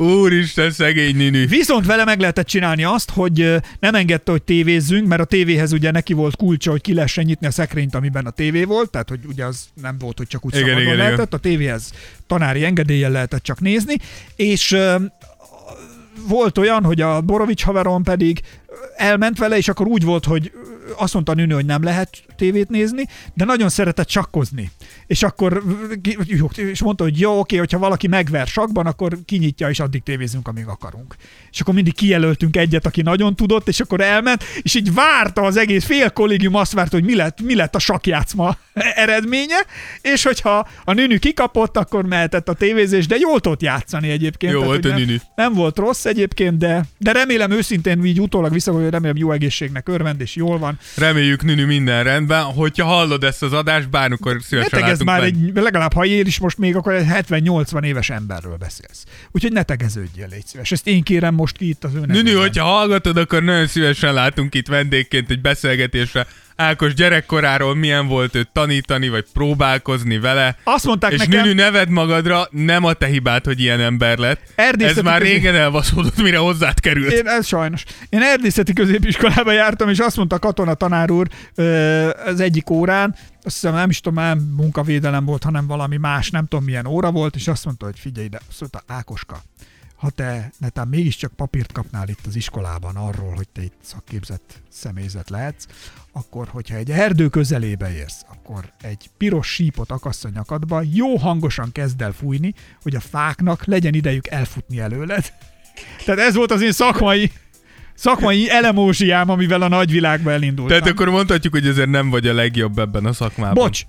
Úristen, szegény ninű. Viszont vele meg lehetett csinálni azt, hogy nem engedte, hogy tévézzünk, mert a tévéhez ugye neki volt kulcsa, hogy ki lehessen nyitni a szekrényt, amiben a tévé volt, tehát hogy ugye az nem volt, hogy csak úgy Igen, szabadon igen, lehetett, a tévéhez tanári engedéllyel lehetett csak nézni, és volt olyan, hogy a Borovics haveron pedig elment vele, és akkor úgy volt, hogy azt mondta a nőnő, hogy nem lehet tévét nézni, de nagyon szeretett sakkozni. És akkor és mondta, hogy jó, oké, hogyha valaki megver sakban, akkor kinyitja, és addig tévézünk, amíg akarunk. És akkor mindig kijelöltünk egyet, aki nagyon tudott, és akkor elment, és így várta az egész fél kollégium azt várta, hogy mi lett, mi lett a sakjátszma (laughs) eredménye, és hogyha a nőnű kikapott, akkor mehetett a tévézés, de jól tudott játszani egyébként. Jó Tehát, volt a nem, nem volt rossz egyébként, de, de remélem őszintén így utólag vissza, hogy remélem jó egészségnek örvend, és jól van. Reméljük, Nünü, minden rendben. Hogyha hallod ezt az adást, bármikor szívesen Ne tegezz már benne. egy, legalább ha él is most még, akkor egy 70-80 éves emberről beszélsz. Úgyhogy ne tegeződjél, légy szíves. Ezt én kérem most ki itt az ő Nünü, hogyha hallgatod, akkor nagyon szívesen látunk itt vendégként egy beszélgetésre. Ákos gyerekkoráról milyen volt őt tanítani, vagy próbálkozni vele. Azt mondták És nekem, Nünü neved magadra, nem a te hibád, hogy ilyen ember lett. Erdészeti Ez már közé- régen elbaszódott, mire hozzád került. Én, ez sajnos. Én erdészeti középiskolába jártam, és azt mondta a katona tanár úr az egyik órán, azt hiszem nem is tudom, nem munkavédelem volt, hanem valami más, nem tudom milyen óra volt, és azt mondta, hogy figyelj ide, azt mondta, Ákoska, ha te netán mégiscsak papírt kapnál itt az iskolában arról, hogy te itt szakképzett személyzet lehetsz, akkor, hogyha egy erdő közelébe érsz, akkor egy piros sípot akassz a nyakadba, jó hangosan kezd el fújni, hogy a fáknak legyen idejük elfutni előled. (laughs) Tehát ez volt az én szakmai, szakmai elemózsiám, amivel a nagyvilágba elindultam. Tehát akkor mondhatjuk, hogy ezért nem vagy a legjobb ebben a szakmában. Bocs,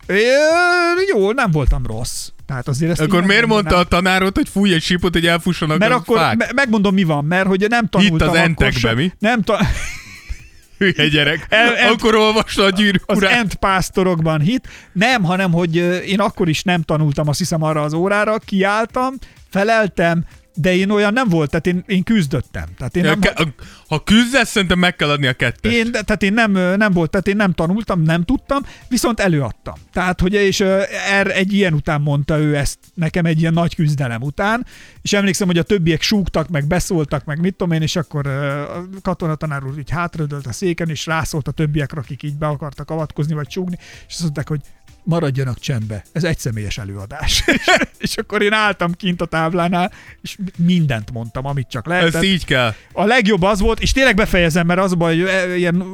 jó, nem voltam rossz. Tehát azért ezt Akkor miért mondta a megmondanám. tanárod, hogy fújj egy sípot, hogy elfussanak Mert a akkor fák? me- megmondom, mi van, mert hogy nem tanultam az akkor entekbe, se- mi? Nem ta- (laughs) Hülye gyerek. El- el- akkor olvasta a gyűrűk az urát. ent pásztorokban hit. Nem, hanem, hogy én akkor is nem tanultam, azt hiszem arra az órára, kiálltam, feleltem, de én olyan nem volt, tehát én, én küzdöttem. Tehát én nem, ke- ha küzdesz, szerintem meg kell adni a kettest. Én, tehát én nem, nem volt, tehát én nem tanultam, nem tudtam, viszont előadtam. Tehát, hogy és er, egy ilyen után mondta ő ezt nekem egy ilyen nagy küzdelem után, és emlékszem, hogy a többiek súgtak, meg beszóltak, meg mit tudom én, és akkor a katonatanár úr így hátradőlt a széken, és rászólt a többiekre, akik így be akartak avatkozni, vagy súgni, és azt mondták, hogy maradjanak csendbe, ez egy személyes előadás. (laughs) és, akkor én álltam kint a táblánál, és mindent mondtam, amit csak lehetett. Ezt így kell. A legjobb az volt, és tényleg befejezem, mert az a baj, hogy ö, ilyen...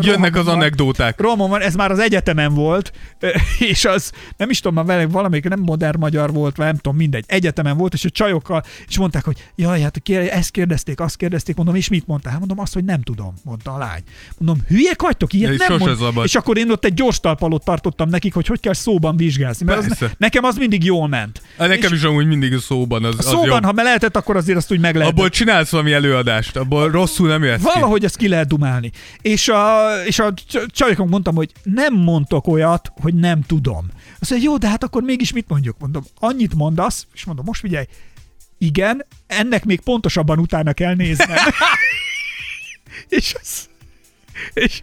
Jönnek az rohamom van. anekdóták. Romom van, ez már az egyetemen volt, ö, és az, nem is tudom, már vele valamelyik nem modern magyar volt, vagy nem tudom, mindegy, egyetemen volt, és a csajokkal, és mondták, hogy jaj, hát kér, ezt kérdezték, azt kérdezték, mondom, és mit mondtál? Hát mondom, azt, hogy nem tudom, mondta a lány. Mondom, hülyek vagytok, ilyet És nem mond. És akkor én ott egy gyors talpalót tartottam nekik, hogy hogy kell szóban vizsgázni, mert az, nekem az mindig jól ment. Hát Nekem és is amúgy mindig a szóban az, a az szóban, jobb. ha me lehetett, akkor azért azt úgy meg lehetett. Abból csinálsz valami előadást, abból rosszul nem jössz ki. Valahogy ezt ki lehet dumálni. És a, és a cs- csajokon mondtam, hogy nem mondtok olyat, hogy nem tudom. Azt mondja, jó, de hát akkor mégis mit mondjuk? Mondom, annyit mondasz, és mondom, most figyelj, igen, ennek még pontosabban utána kell néznem. (laughs) (laughs) és az, és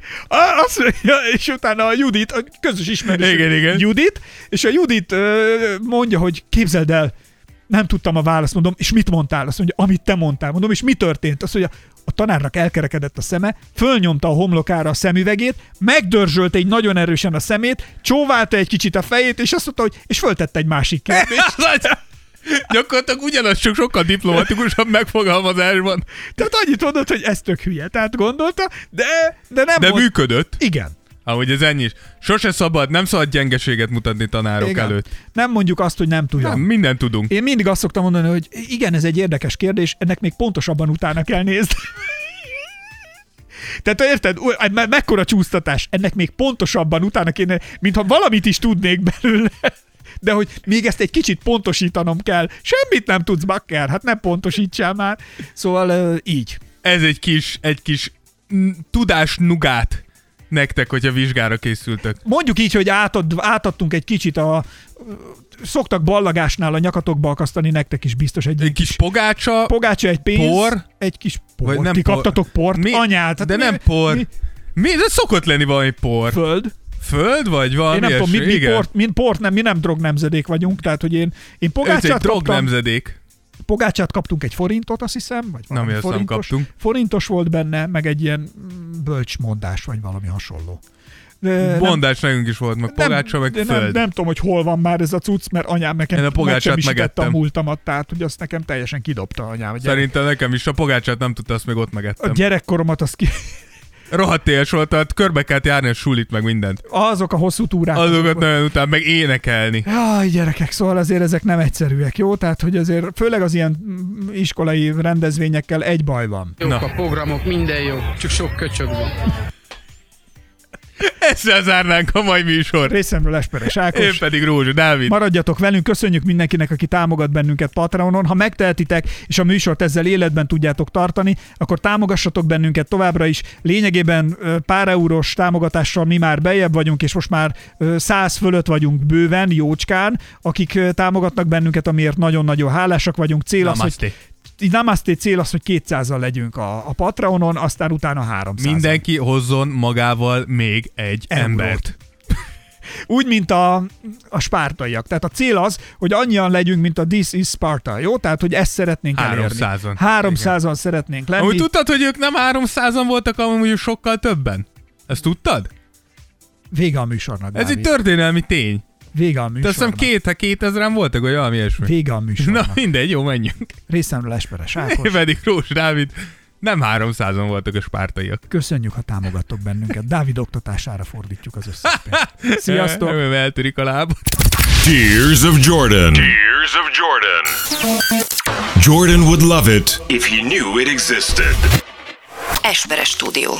azt mondja, és utána a Judit, a közös ismerős Igen, igen. Judit, és a Judit mondja, hogy képzeld el, nem tudtam a választ, mondom, és mit mondtál? Azt mondja, amit te mondtál. Mondom, és mi történt? Azt mondja, a tanárnak elkerekedett a szeme, fölnyomta a homlokára a szemüvegét, megdörzsölte egy nagyon erősen a szemét, csóválta egy kicsit a fejét, és azt mondta, hogy és föltette egy másik kérdést. (laughs) (laughs) Gyakorlatilag ugyanaz, csak sokkal diplomatikusabb megfogalmazásban. Tehát annyit mondott, hogy ez tök hülye. Tehát gondolta, de, de nem De mond... működött. Igen. Ahogy ez ennyi is. Sose szabad, nem szabad gyengeséget mutatni tanárok igen. előtt. Nem mondjuk azt, hogy nem tudja. Nem, mindent tudunk. Én mindig azt szoktam mondani, hogy igen, ez egy érdekes kérdés, ennek még pontosabban utána kell nézni. Tehát érted, me- mekkora csúsztatás, ennek még pontosabban utána kéne, mintha valamit is tudnék belőle. De hogy még ezt egy kicsit pontosítanom kell. Semmit nem tudsz, bakker, hát nem pontosítsál már. Szóval így. Ez egy kis, egy kis mm, tudás nugát nektek, hogyha vizsgára készültök. Mondjuk így, hogy átad, átadtunk egy kicsit a... Szoktak ballagásnál a nyakatokba akasztani, nektek is biztos egy, Egy kis pogácsa, pogácsa, egy pénz, por? egy kis por. Vagy nem Ti por- kaptatok port? Mi? Anyát. hát de mi- nem por. Mi? Mi? De szokott lenni valami por. Föld. Föld vagy valami Én nem tudom, mi, mi, Igen. port, mi port nem, mi nem drognemzedék vagyunk, tehát hogy én, én Ez egy pogácsát drog kaptam, nemzedék. pogácsát kaptunk egy forintot, azt hiszem, vagy valami mi azt nem forintos, kaptunk. forintos volt benne, meg egy ilyen mm, bölcsmondás, vagy valami hasonló. De nem- Bondás nekünk is volt, meg pogácsa, meg föld. Nem, nem tudom, hogy hol van már ez a cucc, mert anyám nekem Én a pogácsát megsemmisítette a megettem. múltamat, tehát hogy azt nekem teljesen kidobta anyám. A, Szerintem nekem is a pogácsát nem tudta, azt még ott a megettem. gyerekkoromat az ki... Rohadt éles volt, tehát körbe kellett járni a sulit, meg mindent. Azok a hosszú túrák. Azokat azok- nagyon után, meg énekelni. Jaj, gyerekek, szóval azért ezek nem egyszerűek, jó? Tehát, hogy azért főleg az ilyen iskolai rendezvényekkel egy baj van. Jók Na. a programok, minden jó, csak sok köcsög van. Ezzel zárnánk a mai műsor. Részemről Esperes Én Ákos. pedig Rózsa Dávid. Maradjatok velünk, köszönjük mindenkinek, aki támogat bennünket Patreonon. Ha megtehetitek, és a műsort ezzel életben tudjátok tartani, akkor támogassatok bennünket továbbra is. Lényegében pár eurós támogatással mi már bejebb vagyunk, és most már száz fölött vagyunk bőven, jócskán, akik támogatnak bennünket, amiért nagyon-nagyon hálásak vagyunk. Cél az, Namaste. Hogy Namaste cél az, hogy 200-al legyünk a, a Patreonon, aztán utána 300 Mindenki hozzon magával még egy Eurót. embert. (laughs) Úgy, mint a, a spártaiak. Tehát a cél az, hogy annyian legyünk, mint a This is Sparta, jó? Tehát, hogy ezt szeretnénk elérni. 300-an. 300-an szeretnénk lenni. Amúgy tudtad, hogy ők nem 300-an voltak, amúgy sokkal többen? Ezt tudtad? Vége a műsornak, Ez Dávid. egy történelmi tény. Vége a műsornak. azt hiszem két, kétezren voltak, vagy valami ilyesmi. Vége a (laughs) Na műsornak. mindegy, jó, menjünk. Részemről Esperes Én (laughs) Ákos. pedig Rós Dávid. Nem 300-an voltak a spártaiak. Köszönjük, ha támogattok bennünket. Dávid oktatására fordítjuk az összes (laughs) pénzt. Sziasztok! Nem, eltörik a lábot. Tears of Jordan. Tears of Jordan. Jordan would love it If he knew it existed. Esperes stúdió.